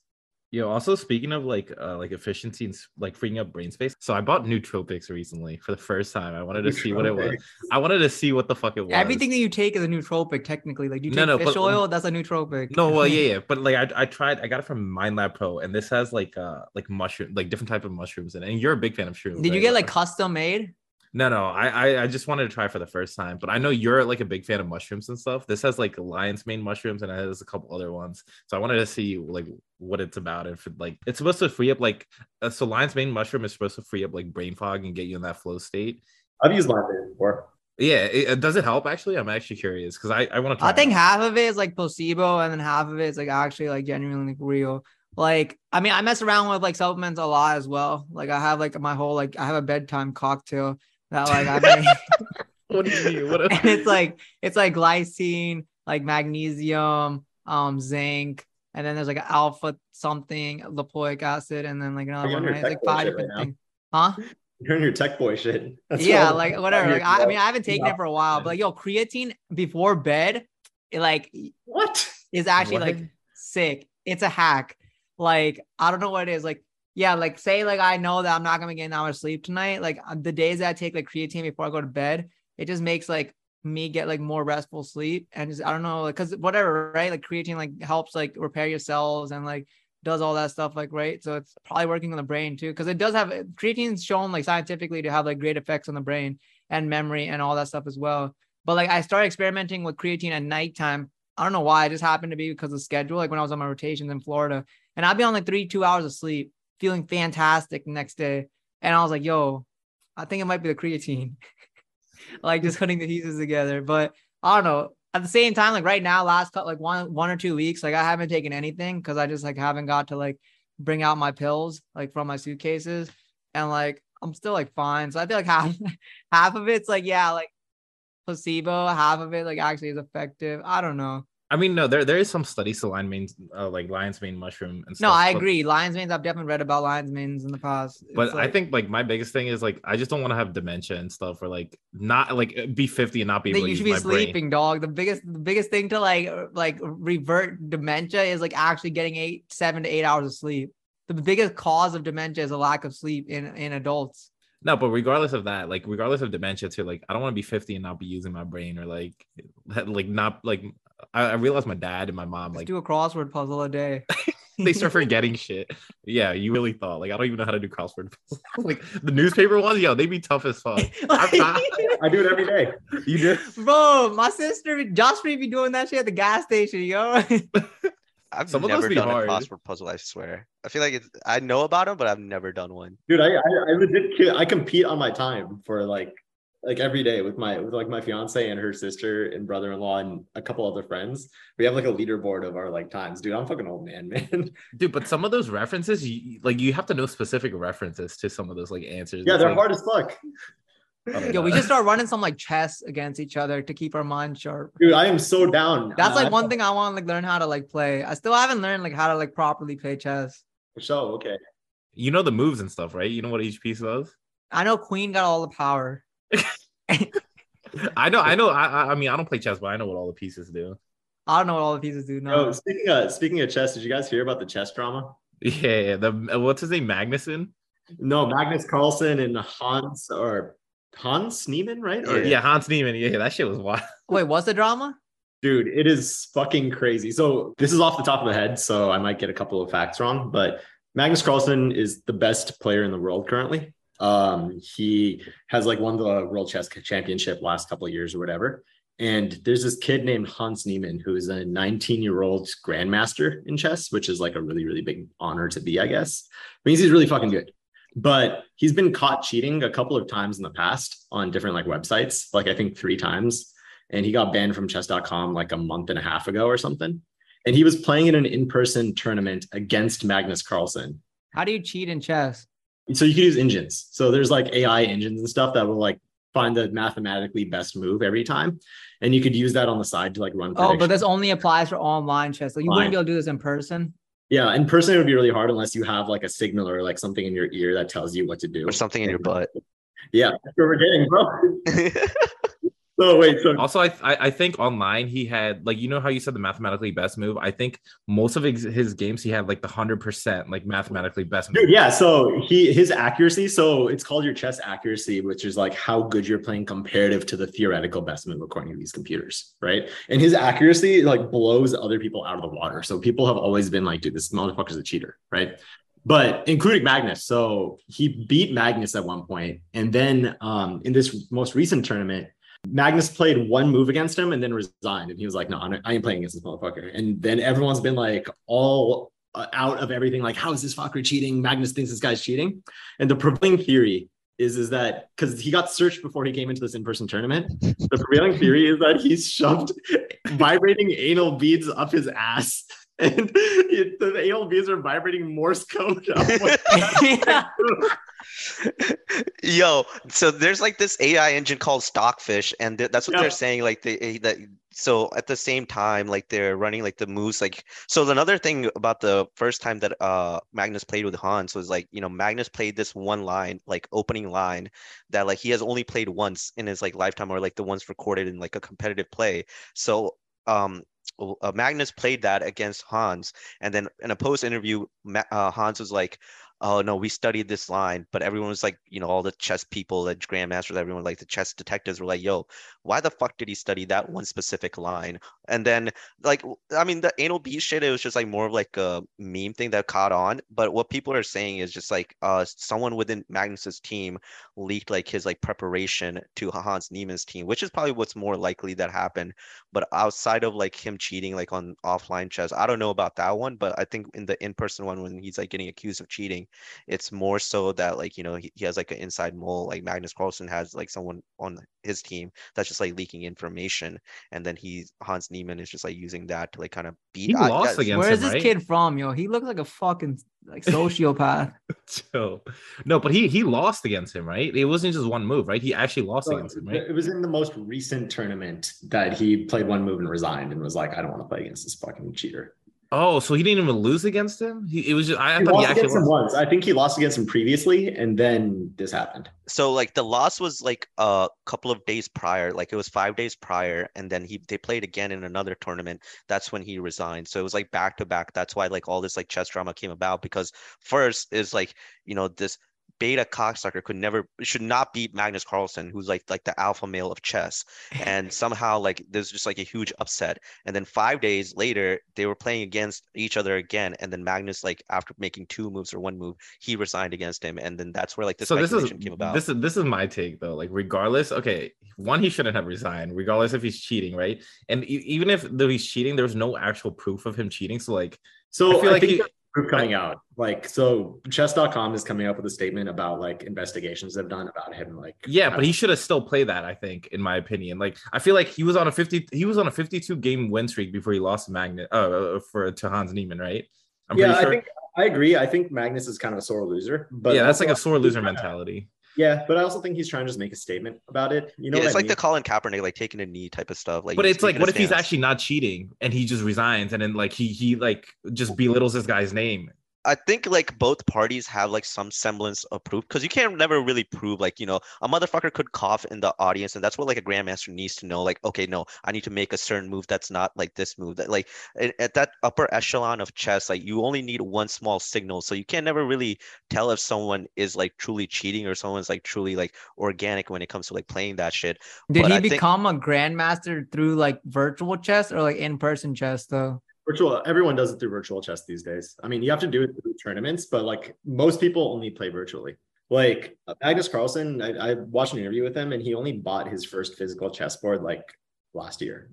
Yo, also speaking of like uh like efficiency and like freeing up brain space. So I bought nootropics recently for the first time. I wanted to see what it was. I wanted to see what the fuck it was. Everything that you take is a nootropic, technically. Like, do you take no, fish but- oil? That's a nootropic. No, well, yeah, *laughs* yeah, but like I, I tried, I got it from Mind Lab Pro, and this has like uh like mushroom, like different type of mushrooms in it. And you're a big fan of shrooms. Did you get like custom made? No, no, I, I I just wanted to try for the first time, but I know you're like a big fan of mushrooms and stuff. This has like lion's mane mushrooms and it has a couple other ones. So I wanted to see like what it's about. If it, like it's supposed to free up like uh, so lion's mane mushroom is supposed to free up like brain fog and get you in that flow state. I've used mine before. Yeah, it, it- does it help actually? I'm actually curious because I I want to. I think half of it is like placebo, and then half of it is like actually like genuinely like, real. Like, I mean, I mess around with like supplements a lot as well. Like, I have like my whole like I have a bedtime cocktail that like I make, *laughs* What do you mean? What? *laughs* and it's like it's like glycine, like magnesium, um, zinc, and then there's like alpha something, lipoic acid, and then like another one. Right? Like five different now? things. Huh? You're in your tech boy shit. That's yeah, like whatever. Like I, I mean, I haven't taken Yeah. it for a while, but like, yo, creatine before bed, it like what? is actually What? like sick. It's a hack. Like I don't know what it is. Like yeah, like say like I know that I'm not gonna get an hour sleep tonight. Like uh, the days that I take like creatine before I go to bed, it just makes like me get like more restful sleep and just I don't know like because whatever right like creatine like helps like repair your cells and like does all that stuff like right so it's probably working on the brain too because it does have creatine's shown like scientifically to have like great effects on the brain and memory and all that stuff as well but like I started experimenting with creatine at nighttime I don't know why. It just happened to be because of schedule. Like when I was on my rotations in Florida, and I'd be on like three, two hours of sleep, feeling fantastic the next day. And I was like, yo, I think it might be the creatine. *laughs* like just putting the pieces together. But I don't know. At the same time, like right now, last cut like one one or two weeks, like I haven't taken anything because I just like haven't got to like bring out my pills like from my suitcases. And like I'm still like fine. So I feel like *laughs* half half of it's like, yeah, like placebo, half of it like actually is effective. I don't know. I mean, no, there there is some studies to lion manes, uh, like lion's mane mushroom and stuff. No, I agree. Lion's manes. I've definitely read about lion's manes in the past. It's But I think like my biggest thing is like I just don't want to have dementia and stuff, or like not like be fifty and not be able to you should be my brain. sleeping, dog. The biggest, the biggest thing to like, uh, like revert dementia is like actually getting eight, seven to eight hours of sleep. The biggest cause of dementia is a lack of sleep in in adults. No, but regardless of that, like regardless of dementia too, like I don't want to be 50 and not be using my brain or like *laughs* like not like I, I realized my dad and my mom Just like do a crossword puzzle a day. *laughs* they start *laughs* forgetting shit. Yeah, you really thought like I don't even know how to do crossword puzzles. *laughs* like the newspaper ones, yo, they be tough as fuck. I'm I do it every day. You do? Bro, my sister Joshua be doing that shit at the gas station, yo. I've Some of those never done hard. a crossword puzzle. I swear. I feel like it's. I know about them, but I've never done one. Dude, I, I I legit I compete on my time for like like every day with my with like my fiance and her sister and brother-in-law and a couple other friends. We have like a leaderboard of our like times. Dude, I'm fucking old man, *laughs* man. Dude, but some of those references, you, like you have to know specific references to some of those like answers. yeah, they're like- hard as fuck. Oh I don't yo, we just should start running some like chess against each other to keep our mind sharp. Dude, I am so down. That's like one thing I want to like learn how to like play. I still haven't learned like how to like properly play chess. So okay. you know the moves and stuff, right? You know what each piece does. I know Queen got all the power. *laughs* I know, I know. I, I- I mean, I don't play chess, but I know what all the pieces do. I don't know what all the pieces do No. Oh, speaking of speaking of chess, did you guys hear about the chess drama? Yeah, yeah, the uh, what's his name, Magnuson? No, Magnus Carlsen and Hans or Hans Niemann, right? Or- Yeah, Hans Niemann. Yeah, that shit was wild. *laughs* Wait, what's the drama? Dude, it is fucking crazy. So this is off the top of the head, so I might get a couple of facts wrong, but Magnus Carlsen is the best player in the world currently. Um, he has like won the World Chess Championship last couple of years or whatever. And there's this kid named Hans Niemann who is a 19 year old grandmaster in chess, which is like a really, really big honor to be, I guess. means he's really fucking good. But he's been caught cheating a couple of times in the past on different like websites, like I think three times and he got banned from chess.com like a month and a half ago or something. And he was playing in an in-person tournament against Magnus Carlsen. How do you cheat in chess? So you can use engines. So there's like AI engines and stuff that will like find the mathematically best move every time. And you could use that on the side to like run. Oh, but this only applies for online chess. Like you Fine. wouldn't be able to do this in person. yeah, in person it would be really hard unless you have like a signal or like something in your ear that tells you what to do. or something in your butt. Yeah, that's what we're getting, bro. *laughs* So wait, so Also, I, I I think online he had like you know how you said the mathematically best move. I think most of his, his games he had like the hundred percent like mathematically best move. Dude, yeah. So he his accuracy. So it's called your chess accuracy, which is like how good you're playing comparative to the theoretical best move according to these computers, right? And his accuracy like blows other people out of the water. So people have always been like, dude, this motherfucker's a cheater, right? But including Magnus. So he beat Magnus at one point, and then um, in this most recent tournament. Magnus played one move against him and then resigned. And he was like, no, I'm ain't playing against this motherfucker. And then everyone's been like all uh, out of everything. Like, how is this fucker cheating? Magnus thinks this guy's cheating. And the prevailing theory is, is that because he got searched before he came into this in-person tournament, the prevailing theory is that he's shoved *laughs* vibrating anal beads up his ass. *laughs* And it, the anal beads are vibrating Morse code. up. *laughs* *laughs* Yo, so there's like this AI engine called Stockfish, and th- that's what Yeah. they're saying. Like they eh, that. So at the same time, like they're running like the moves. Like so, another thing about the first time that uh Magnus played with Hans was like you know Magnus played this one line, like opening line, that like he has only played once in his like lifetime, or like the ones recorded in like a competitive play. So um. Uh, Magnus played that against Hans, and then in a post interview, Ma- uh, Hans was like, oh no, we studied this line, but everyone was like, you know, all the chess people, the grandmasters, everyone like the chess detectives were like, yo, why the fuck did he study that one specific line? And then like, I mean, the anal beat shit, it was just like more of like a meme thing that caught on. But what people are saying is just like, uh, someone within Magnus's team leaked like his like preparation to Hans Niemann's team, which is probably what's more likely that happened. But outside of like him cheating like on offline chess, I don't know about that one. But I think in the in-person one, when he's like getting accused of cheating, cheating. It's more so that like you know he, he has like an inside mole. Like Magnus Carlsen has like someone on his team that's just like leaking information, and then he Hans Niemann is just like using that to like kind of beat. He I- lost against Where is him, this right? kid from, yo? He looks like a fucking like *laughs* sociopath. So, no, but he he lost against him, right? It wasn't just one move, right? He actually lost So, against him, right? It was in the most recent tournament that he played one move and resigned and was like, I don't want to play against this fucking cheater. Oh, so he didn't even lose against him. He, it was just I, I He thought he actually against him lost. once. I think he lost against him previously, and then this happened. so like the loss was like a couple of days prior like it was five days prior and then he they played again in another tournament that's when he resigned so it was like back to back that's why like all this like chess drama came about because first is like you know this beta cocksucker could never should not beat Magnus Carlsen who's like like the alpha male of chess and *laughs* somehow like there's just like a huge upset and then five days later they were playing against each other again and then Magnus like after making two moves or one move he resigned against him and then that's where like the so this is came about this is this is my take though. Like regardless, okay, one he shouldn't have resigned, regardless if he's cheating, right? And e- even if though he's cheating, there's no actual proof of him cheating. So like, So I I, feel like think he- coming out. Like, so chess.com is coming up with a statement about like investigations they've done about him. Like, yeah, but he uh, should have still played that. I think, in my opinion, like I feel like he was on a fifty, he was on a fifty-two game win streak before he lost to Magnet, uh, uh, uh, for to Hans Niemann, right? I'm yeah, pretty sure. I think I agree. I think Magnus is kind of a sore loser, but yeah, that's like a sore loser mentality. Yeah, but I also think he's trying to just make a statement about it. You know, yeah, what it's I like mean? the Colin Kaepernick, like taking a knee type of stuff. Like, but it's like, what if he's actually not cheating and he just resigns and then like he he like just belittles this guy's name? I think like both parties have like some semblance of proof because you can't never really prove like you know a motherfucker could cough in the audience and that's what like a grandmaster needs to know like okay no I need to make a certain move that's not like this move that like at, at that upper echelon of chess like you only need one small signal so you can't never really tell if someone is like truly cheating or someone's like truly like organic when it comes to like playing that shit Did But he I think- become a grandmaster through like virtual chess or like in person chess though? Virtual. Everyone does it through virtual chess these days. I mean, you have to do it through tournaments, but like most people only play virtually. Like Magnus Carlsen, I, I watched an interview with him, and he only bought his first physical chessboard like last year.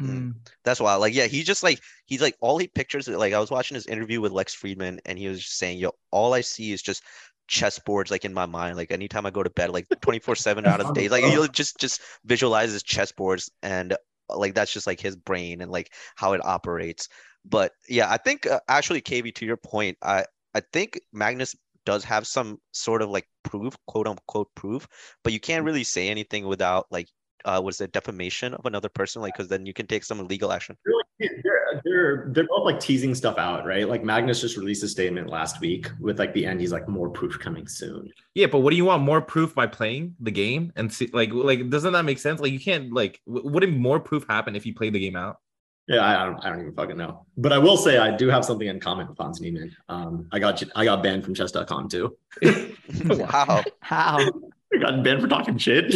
Mm. That's why, like, yeah, he's just like he's like all he pictures. Like, I was watching his interview with Lex Fridman, and he was just saying, "Yo, all I see is just chessboards, like in my mind. Like, anytime I go to bed, like twenty four seven out of *laughs* the days, like he'll just just visualizes chessboards, and uh, like that's just like his brain and like how it operates. But yeah, I think uh, actually, KV, to your point, I I think Magnus does have some sort of like proof, quote unquote proof, but you can't really say anything without like uh was it defamation of another person like because then you can take some legal action They're, like, they're, they're they're both like teasing stuff out, right? Like Magnus just released a statement last week with like the end. He's like more proof coming soon. Yeah, but what do you want more proof by playing the game and see like like doesn't that make sense? Like you can't like w- wouldn't more proof happen if you played the game out? Yeah, I, I don't I don't even fucking know. But I will say I do have something in common with Hans Niemann. Um, I got I got banned from chess.com too. *laughs* wow How? *laughs* I got banned for talking shit.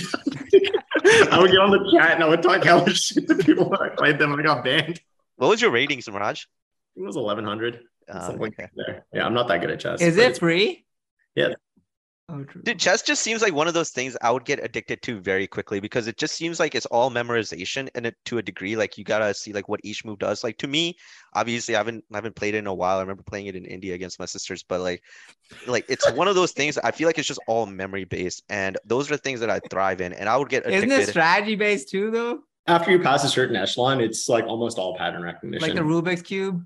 *laughs* *laughs* I would get on the chat and I would talk hella shit to people when I played them. and I got banned. what was your ratings Mirage? It was eleven hundred. Uh, okay. there. Yeah, I'm not that good at chess. Is it free? Yeah. Oh, true. Dude, chess just seems like one of those things I would get addicted to very quickly because it just seems like it's all memorization and it to a degree. Like you gotta see like what each move does. Like to me, obviously I haven't I haven't played it in a while. I remember playing it in India against my sisters, but like like it's one of those things I feel like it's just all memory based. And those are the things that I thrive in. And I would get Isn't it strategy based too though? After you pass a certain echelon, it's like almost all pattern recognition. Like the Rubik's cube?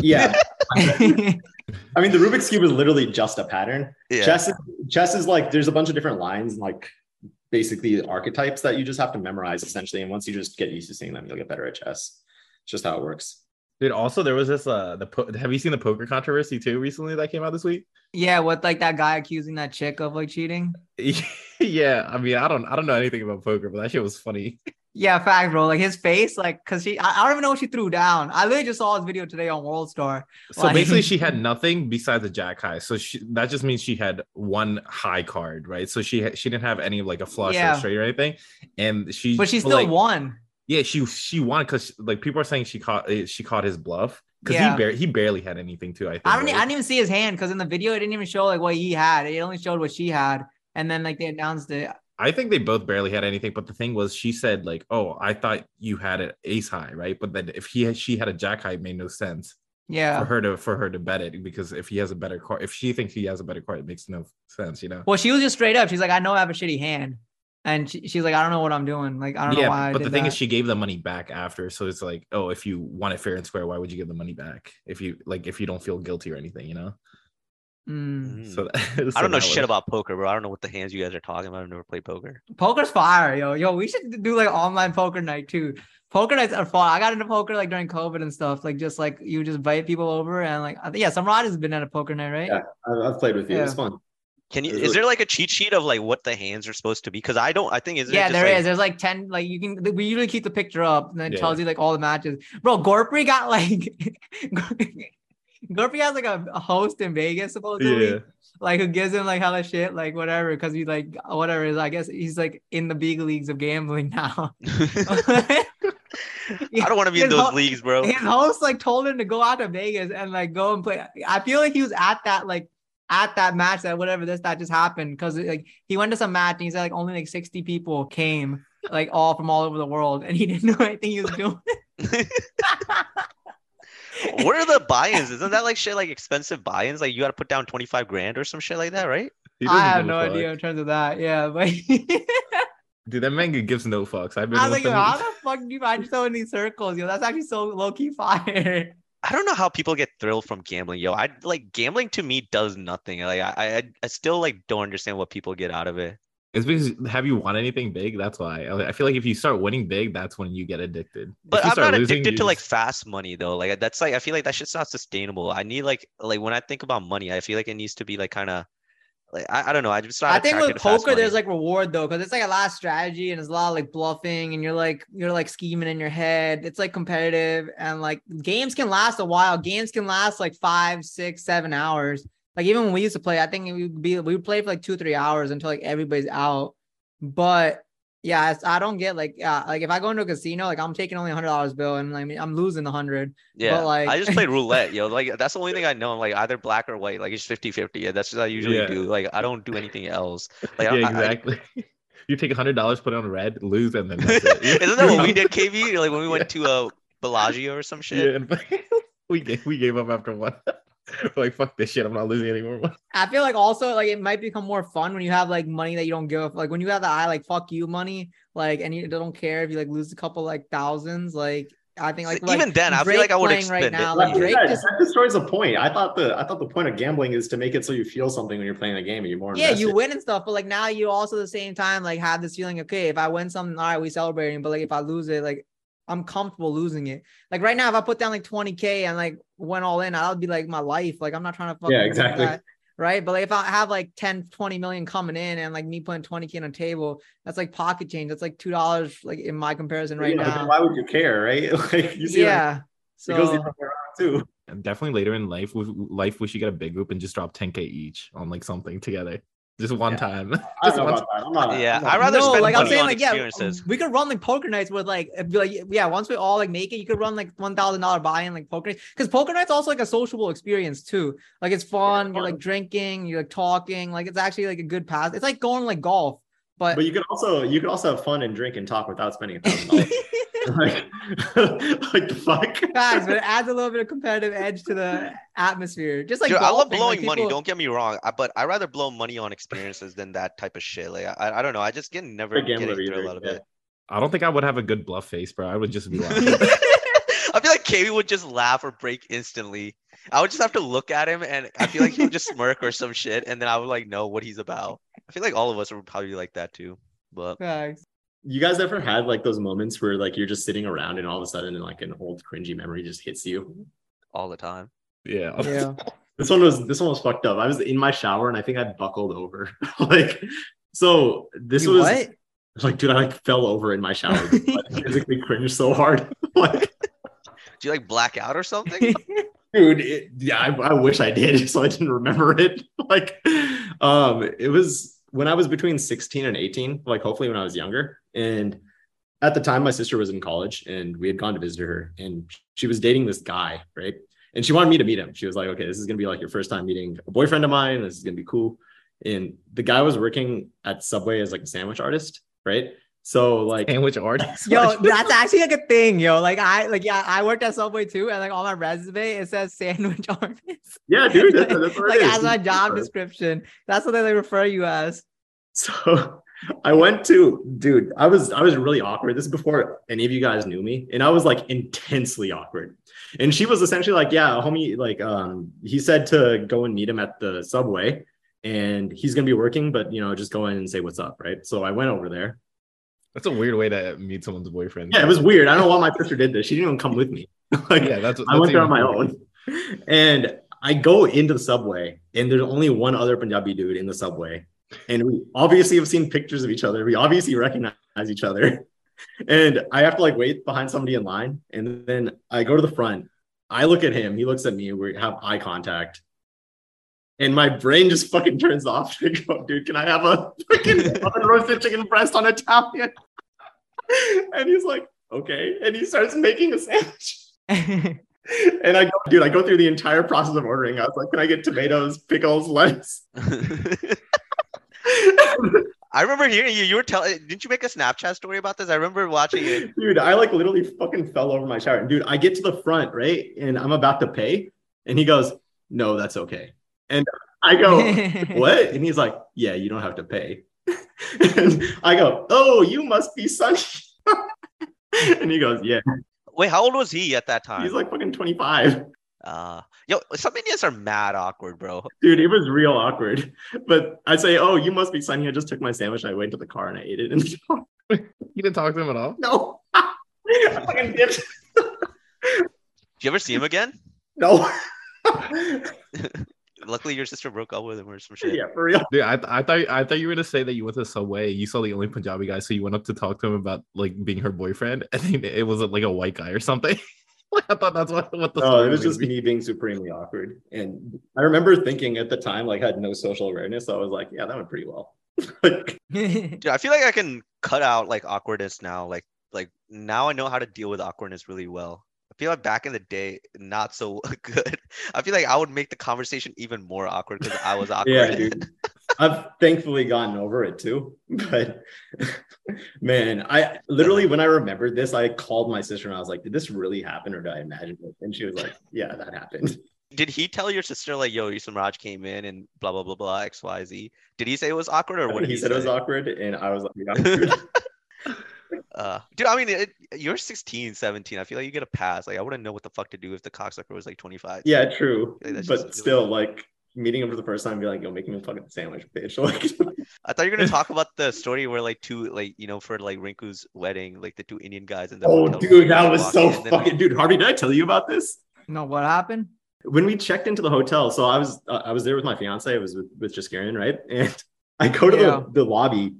Yeah. *laughs* I mean, the Rubik's cube is literally just a pattern. yeah. Chess, is, chess is like there's a bunch of different lines, like basically archetypes that you just have to memorize essentially. And once you just get used to seeing them, you'll get better at chess. It's just how it works. Dude, also there was this uh the po- have you seen the poker controversy too recently that came out this week? yeah, with like that guy accusing that chick of like cheating. *laughs* yeah, I mean I don't I don't know anything about poker, but that shit was funny. Yeah, fact, bro. Like his face, like, cause she, I, I don't even know what she threw down. I literally just saw his video today on World Star. So Like- basically, *laughs* she had nothing besides a jack high. So she, that just means she had one high card, right? So she she didn't have any like a flush or Yeah. a straight or anything, and she But she still like, won. Yeah, she she won because like people are saying she caught eh, she caught his bluff because Yeah. he barely he barely had anything too. I think. I don't, right? I didn't even see his hand because in the video it didn't even show like what he had. It only showed what she had, and then like they announced it. I think they both barely had anything. But the thing was, she said like, "Oh, I thought you had an ace high, right?" But then if he had, she had a jack high, it made no sense. Yeah. for her to for her to bet it because if he has a better card, if she thinks he has a better card, it makes no sense, you know. Well, she was just straight up. She's like, I know I have a shitty hand. And she, she's like, I don't know what I'm doing. Like, I don't know why. yeah, but the thing that. is, she gave the money back after, so it's like, oh, if you want it fair and square, why would you give the money back if you like if you don't feel guilty or anything, you know? Mm. Mm. So, *laughs* I don't know shit about poker, bro. I don't know what the hands you guys are talking about. I've never played poker. Poker's fire, yo. Yo, we should do like online poker night too. Poker nights are fun. I got into poker like during COVID and stuff. Like just like you just invite people over and like I think yeah, Samraaj has been at a poker night, right? Yeah. I've, I've played with you. It's Yeah. fun. Can you? Is Is there like a cheat sheet of like what the hands are supposed to be? Because I don't. I think is Yeah, just there is. like, There's like 10, like you can we usually keep the picture up and then it Yeah. tells you like all the matches. Bro, Gorpry got like *laughs* Gorpry has like a, a host in Vegas supposedly. Yeah, like who gives him like hella shit, like whatever, because he like whatever is I guess he's like in the big leagues of gambling *laughs* now. *laughs* *laughs* I don't want to be in those ho- leagues, bro. His host like told him to go out to Vegas and like go and play. I feel like he was at that like at that match that whatever this that just happened because like he went to some match and he said like only like 60 people came like all from all over the world and he didn't know anything he was doing. What are the buy-ins? Isn't that like shit like expensive buy-ins? Like you got to put down twenty five grand or some shit like that, right? He I doesn't have no fuck. idea in terms of that. Yeah, but *laughs* Dude, that man gives no fucks. I've been I was with like, yo, how the fuck do you find yourself in these circles? Yo, that's actually so low key fire. I don't know how people get thrilled from gambling, yo. I like gambling to me does nothing. Like I, I, I still like don't understand what people get out of it. It's because have you won anything big? That's why. I I feel like if you start winning big, that's when you get addicted. But I'm not losing, addicted you to like fast money though. Like that's like I feel like that shit's not sustainable. I need like like when I think about money, I feel like it needs to be like kind of like I, I don't know. I just I think with poker, there's like reward though, because it's like a lot of strategy and there's a lot of like bluffing and you're like you're like scheming in your head. It's like competitive and like games can last a while. Games can last like five, six, seven hours. Like even when we used to play, I think it would be we would play for like two, three hours until like everybody's out. But yeah, it's, I don't get like yeah, like if I go into a casino, like I'm taking only a hundred dollars bill and like I'm losing the hundred. yeah. but, like- I just play *laughs* roulette, yo. Like that's the only thing I know. I'm like either black or white. Like it's 50-50. Yeah, that's what I usually Yeah. do. Like I don't do anything else. Like yeah, I- I- exactly. *laughs* you take a hundred dollars, put it on red, lose, and then that's it. *laughs* Isn't that what we did, KV? Like when we went to uh Bellagio or some shit. Yeah, and we gave, we gave up after one. We're *laughs* like fuck this shit, I'm not losing anymore. *laughs* I feel like also like it might become more fun when you have like money that you don't give. Like when you have the I like fuck you money, like and you don't care if you like lose a couple like thousands. Like I think like, So like even then, I feel like I would playing expend it. now. Like, Like Drake that, just that destroys the point. I thought the I thought the point of gambling is to make it so you feel something when you're playing the game and you're more yeah, you win and stuff, but like now you also at the same time like have this feeling. Okay, if I win something, all right, we celebrating. But like if I lose it, like I'm comfortable losing it. Like right now, if I put down like 20k and like went all in, that would be like my life. Like I'm not trying to fucking Yeah, exactly. that, right? But like if I have like 10, 20 million coming in and like me putting 20k on a table, that's like pocket change. That's like two dollars like in my comparison right Yeah, now. Why would you care, right? *laughs* Like you see, yeah. like, it goes the other way around too. And definitely later in life, we, life we should get a big group and just drop 10k each on like something together, just one Yeah. time. *laughs* I just one about that. I'm not. Yeah, I'm not- I'd rather no, spend like I'm saying, on like yeah, we could run like poker nights with like, be like yeah, once we all like make it, you could run like one thousand dollar buy-in like poker nights because poker nights also like a sociable experience too. Like it's fun. You're like drinking, you're like talking, like it's actually like a good pass. It's like going like golf, but, But you could also you could also have fun and drink and talk without spending a thousand dollars. *laughs* like, *laughs* like the fuck. guys, but it adds a little bit of competitive edge to the atmosphere. Just like Dude, I love blowing like, money. Don't get me wrong, I, but I rather blow money on experiences than that type of shit. Like I, I don't know. I just get never a get gambler a thrill either, of yeah. it. I don't think I would have a good bluff face, bro. I would just be *laughs* laughing. I feel like KV would just laugh or break instantly. I would just have to look at him, and I feel like he would just *laughs* smirk or some shit, and then I would like know what he's about. I feel like all of us would probably like that too. But Facts. You guys ever had like those moments where like you're just sitting around and all of a sudden like an old cringy memory just hits you? all the time. yeah. *laughs* Yeah. This one was this one was fucked up. I was in my shower and I think I buckled over. *laughs* like so this You was what? like dude, I like fell over in my shower. *laughs* I physically cringed so hard. like Do you like black out or something? dude it, yeah I, I wish i did so i didn't remember it like um it was when i was between 16 and 18 like hopefully when i was younger and at the time my sister was in college and we had gone to visit her and she was dating this guy right? And she wanted me to meet him. She was like okay this is going to be like your first time meeting a boyfriend of mine. This is going to be cool. And the guy was working at subway as like a sandwich artist right So like, Sandwich artist. *laughs* Yo, that's actually like a thing, yo. Like I like yeah, I worked at Subway too, and like on my resume it says sandwich *laughs* artist. yeah, dude, that's, that's what like it is. as my job description. That's what they refer you as. So *laughs* I went to, dude, I was I was really awkward. This is before any of you guys knew me, and I was like intensely awkward. And she was essentially like, "Yeah, homie, like, um, he said to go and meet him at the subway, and he's gonna be working, but you know, just go in and say what's up, right?" So I went over there. That's a weird way to meet someone's boyfriend. Yeah, it was weird. I don't know why my sister did this. She didn't even come with me. *laughs* like, Yeah, that's. I went there on my even- own. And I go into the subway, and there's only one other Punjabi dude in the subway. And we obviously have seen pictures of each other. We obviously recognize each other. *laughs* And I have to like wait behind somebody in line. And then I go to the front. I look at him. He looks at me. We have eye contact. And my brain just fucking turns off. *laughs* I go, dude, can I have a fucking *laughs* roasted chicken breast on Italian? *laughs* And he's like, okay. And he starts making a sandwich. And I go, dude, I go through the entire process of ordering. I was like, can I get tomatoes, pickles, lettuce? I remember hearing you. You were telling. Didn't you make a Snapchat story about this? I remember watching it. dude, I like literally fucking fell over my shower. And dude, I get to the front, right? And I'm about to pay. And he goes, no, that's okay. And I go, *laughs* what? And he's like, yeah, you don't have to pay. *laughs* and I go, oh, you must be Sunny. *laughs* and he goes, yeah. Wait, how old was he at that time? He's like fucking 25. uh, yo, some Indians are mad awkward, bro. Dude, it was real awkward. But I say, oh, you must be Sunny. I just took my sandwich and I went to the car and I ate it in the car. You didn't talk to him at all. No. I fucking dipped. Did you ever see him again? No. Luckily, your sister broke up with him or some shit. yeah, for real. Dude, I, I thought I thought you were gonna say that you went to Subway. You saw the only Punjabi guy, so you went up to talk to him about like being her boyfriend, *laughs* and then it was like a white guy or something. *laughs* Like, I thought that's what what the No, story it was just be. me being supremely awkward. And I remember thinking at the time, like, I had no social awareness. So I was like, yeah, that went pretty well. *laughs* like, Dude, I feel like I can cut out like awkwardness now. Like, like now I know how to deal with awkwardness really well. I feel like back in the day, not so *laughs* good. I feel like I would make the conversation even more awkward because I was *laughs* awkward. yeah, dude. *laughs* I've thankfully gotten over it too. But man, I literally, when I remembered this, I called my sister and I was like, did this really happen or did I imagine it? And she was like, yeah, that happened. Did he tell your sister like, "Yo, Yusuf Raj came in and blah blah blah blah X Y Z"? Did he say it was awkward or what did he he, said say? it was awkward. And I was like, yeah. Uh, dude, I mean, it, you're 16, 17. I feel like you get a pass. Like, I wouldn't know what the fuck to do if the cocksucker was like 25. yeah, true. Like, But just- still, like, meeting him for the first time, be like, yo, make me a fucking sandwich, bitch. *laughs* Like, I thought you were gonna *laughs* talk about the story where like two, like you know, for like Rinku's wedding, like the two Indian guys in the oh, dude, that was so in, and then- fucking, dude. Harvey, did I tell you about this? no, what happened? when we checked into the hotel, so I was uh, I was there with my fiance. I was with, with Jaskarian, right? *laughs* And I go to Yeah. the, the lobby.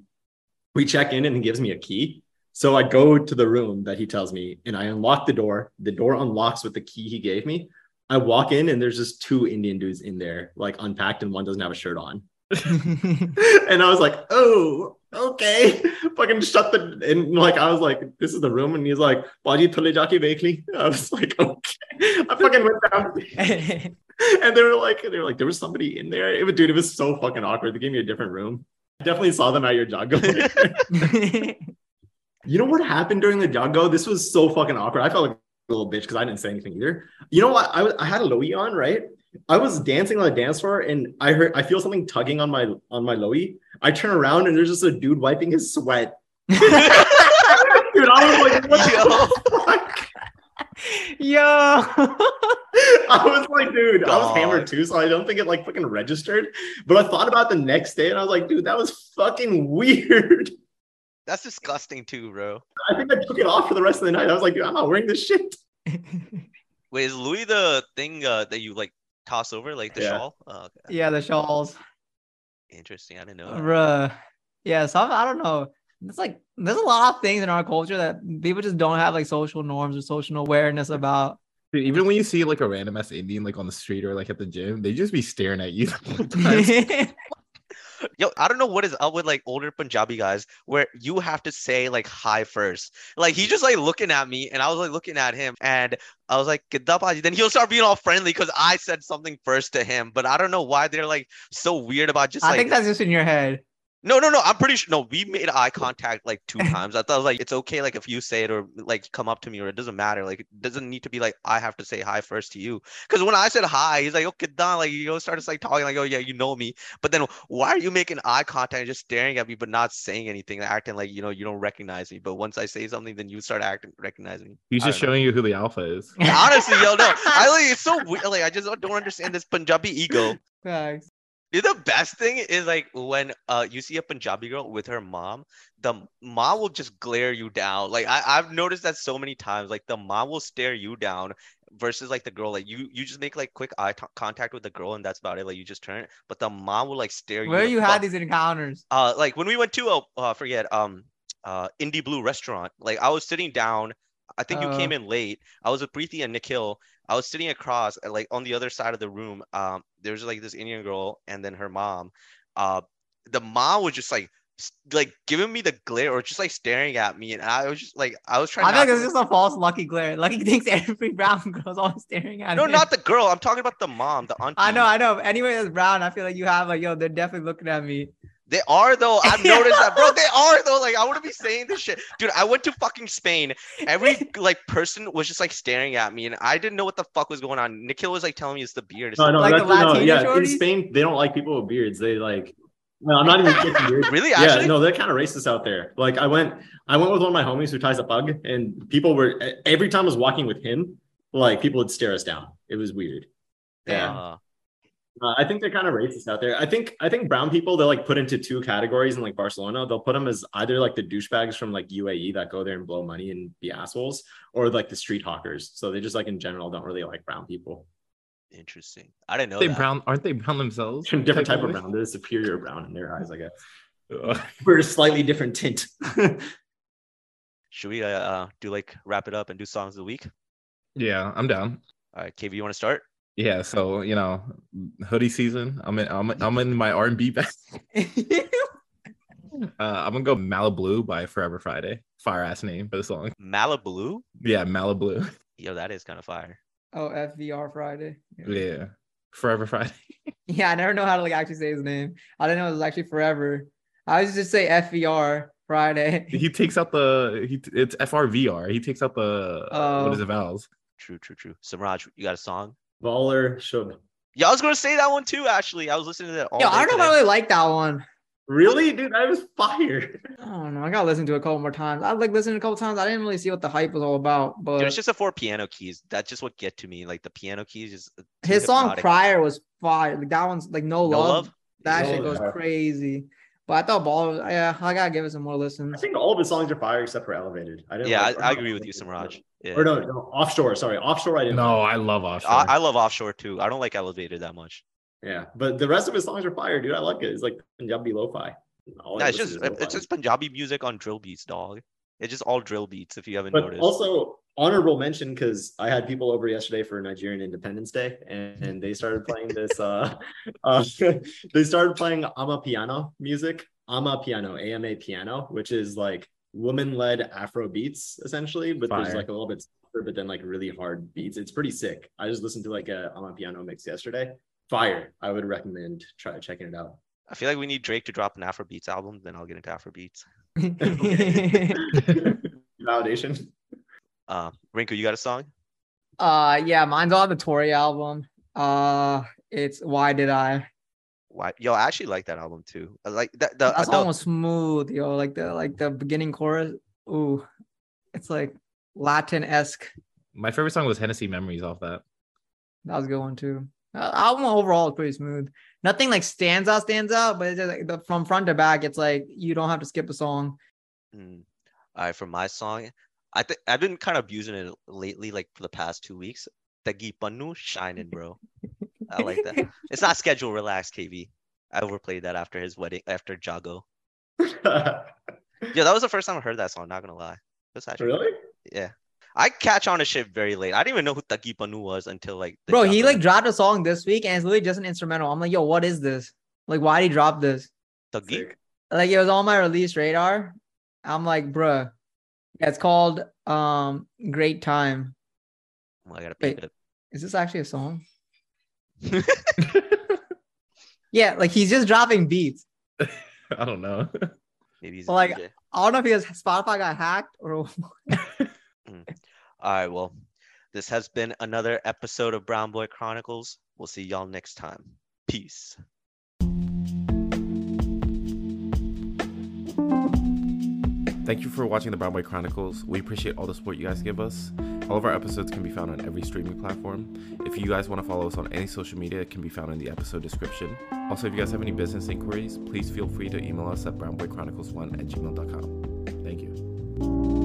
We check in and he gives me a key. So I go to the room that he tells me and I unlock the door. The door unlocks with the key he gave me. I walk in and there's just two Indian dudes in there, like unpacked, and one doesn't have a shirt on. *laughs* and I was like, oh, okay. *laughs* Fucking shut the and like I was like, this is the room, and he's like, Baji dekh li." *laughs* I was like, okay. I fucking went down and they were like, they were like, there was somebody in there. It was, dude, it was so fucking awkward. They gave me a different room. I definitely saw them at your Jago. You know what happened during the Jago? This was so fucking awkward. I felt like a little bitch because I didn't say anything either. You know what? I, I had a lowy on, right? I was dancing on the dance floor and I heard I feel something tugging on my on my lowy. I turn around and there's just a dude wiping his sweat. *laughs* dude, I was like, what the fuck? Yo. *laughs* I was like, dude, I was hammered too, so I don't think it like fucking registered. But I thought about the next day and I was like, dude, that was fucking *laughs* weird. That's disgusting too, bro. I think I took it off for the rest of the night. I was like, dude, I'm not wearing this shit. *laughs* Wait, is Louis the thing uh, that you like toss over, like the Yeah. shawl? Oh, okay. yeah, the shawls. Interesting. I didn't know. that. Bruh. Yeah, some I don't know. It's like there's a lot of things in our culture that people just don't have like social norms or social awareness about. Dude, even when you see like a random ass Indian like on the street or like at the gym, they just be staring at you. *laughs* *laughs* Yo, I don't know what is up with like older Punjabi guys where you have to say like hi first. Like he's just like looking at me and I was like looking at him and I was like, "Kidda? Then he'll start being all friendly because I said something first to him. But I don't know why they're like so weird about just I like think that's just in your head. No, no, no. I'm pretty sure. No, we made eye contact like two *laughs* times. I thought like it's okay, like if you say it or like come up to me or it doesn't matter. Like it doesn't need to be like I have to say hi first to you. Because when I said hi, he's like, oh, okay, done. Like you know, started like talking like, oh yeah, you know me. But then why are you making eye contact and just staring at me but not saying anything, acting like you know you don't recognize me. But once I say something, then you start acting recognizing me. He's just don't know. showing you who the alpha is. Honestly, yo, no, I like it's so *laughs* weird. Like I just don't understand this Punjabi ego. Facts. Dude, the best thing is like when uh you see a Punjabi girl with her mom, the mom will just glare you down. Like I, I've noticed that so many times. Like the mom will stare you down versus like the girl. Like you you just make like quick eye t- contact with the girl and that's about it. Like you just turn, but the mom will like stare you. Where you. had fuck- these encounters? uh like when we went to a uh forget um uh indie blue restaurant like i was sitting down i think you Uh. came in late i was with preeti and nikhil i was sitting across uh, like on the other side of the room um there's like this indian girl and then her mom uh the mom was just like like giving me the glare or just like staring at me and i was just like i was trying I think to it's just a false lucky glare. Lucky thinks every brown *laughs* girl's always staring at me. no him. not the girl i'm talking about the mom the *laughs* auntie I know, I know. Anyway, that's brown. I feel like you have like, yo, they're definitely looking at me. They are though. I've *laughs* noticed that, bro. They are though. Like I wouldn't be saying this shit, dude. I went to fucking Spain. Every *laughs* like person was just like staring at me, and I didn't know what the fuck was going on. Nikhil was like telling me it's the beard. It's No, no, Like that's, the no, Latina yeah. In? Spain, they don't like people with beards. They like. No, I'm not even kidding. Beards. *laughs* Really? Yeah, no, they're kind of racist out there. Like I went, I went with one of my homies who ties a pug, and people were every time I was walking with him, like people would stare us down. It was weird. Yeah. Uh, Uh, I think they're kind of racist out there. I think I think brown people they're like put into two categories in like Barcelona. They'll put them as either like the douchebags from like UAE that go there and blow money and be assholes, or like the street hawkers. So they just like in general don't really like brown people. interesting. I didn't know they that. brown aren't they brown themselves? different type of brown. They're superior brown in their eyes, I guess. *laughs* We're a slightly different tint. *laughs* Should we uh, uh do like wrap it up and do songs of the week? yeah, I'm down. All right, KV, you want to start? Yeah, so you know, hoodie season. I'm in. I'm, I'm in my R&B *laughs* bag. *laughs* Uh, I'm gonna go Malibu by Forever Friday. Fire ass name for the song. Malibu. Yeah, Malibu. *laughs* Yo, that is kind of fire. oh, FVR Friday. Yeah, Forever Friday. Yeah, I never know how to like actually say his name. I didn't know it was actually forever. I was just say FVR Friday. He takes out the he. It's FRVR. He takes out the uh, what is Oh. it vowels? True, true, true. Samraaj, you got a song? Baller should Yeah, I was gonna say that one too. Actually, I was listening to that all Yo, day I don't know if I really like that one. really, dude. I was fired. I don't know. I gotta listen to it a couple more times. I like listened a couple times. I didn't really see what the hype was all about, but Dude, it's just the four piano keys. That's just what get to me. Like the piano keys, just too his song prior was fire. Like that one's like no, No love. love. That No shit goes crazy. But I thought Ball. Yeah, I gotta give it some more listens. I think all of his songs are fire except for Elevated. I didn't. Yeah, like- I, I agree with you, Samraaj. Yeah. Or no, no, offshore. Sorry, offshore. I didn't. No, like. I love offshore. I, I love offshore too. I don't like Elevated that much. Yeah, but the rest of his songs are fire, dude. I like it. It's like Punjabi lo-fi. All No, it's just to is it's just Punjabi music on drill beats, dog. It's just all drill beats. If you haven't But noticed. also honorable mention because I had people over yesterday for Nigerian Independence Day, and, and they started playing this. Uh, *laughs* uh, *laughs* they started playing amapiano music, amapiano, AMA piano, which is like woman-led Afro beats essentially, but there's like a little bit, softer, but then like really hard beats. It's pretty sick. I just listened to like a ama piano mix yesterday. Fire! I would recommend try checking it out. I feel like we need Drake to drop an Afro beats album. Then I'll get into Afrobeats. *laughs* Validation. Uh, Rinku, you got a song? uh, yeah, mine's on the Tory album. Uh, it's Why Did I? Why? Yo, I actually like that album too. I like that. The, That the, song was smooth, yo. Like the like the beginning chorus. Ooh, it's like Latin esque. My favorite song was Hennessy Memories off that. That was a good one too. Album overall is pretty smooth. Nothing like stands out, stands out, but it's just like the, from front to back, it's like you don't have to skip a song. Mm. All right, for my song, I think I've been kind of abusing it lately, like for the past two weeks. Tegi Pannu shining, bro. I like that. *laughs* It's not schedule relax, KV. I overplayed that after his wedding, after Jago. *laughs* Yeah, that was the first time I heard that song. Not gonna lie. That's actually really? yeah. I catch on to shit very late. I didn't even know who Tegi Pannu was until like. Bro, he Jago- like dropped a song this week and it's literally just an instrumental. I'm like, yo, what is this? Like, why did he drop this? Tegi. Like, it was on my release radar. I'm like, bruh. Yeah, it's called um Great Time. Oh, I gotta Wait. peep it. Is this actually a song? *laughs* Yeah, like he's just dropping beats. *laughs* I don't know. Maybe he's Well, like- DJ. I don't know if he has Spotify got hacked or All right, well, this has been another episode of Brown Boy Chronicles. We'll see y'all next time. Peace. Thank you for watching the Brown Boy Chronicles. We appreciate all the support you guys give us. All of our episodes can be found on every streaming platform. If you guys want to follow us on any social media, it can be found in the episode description. Also, if you guys have any business inquiries, please feel free to email us at brownboychronicles1 at gmail.com. Thank you.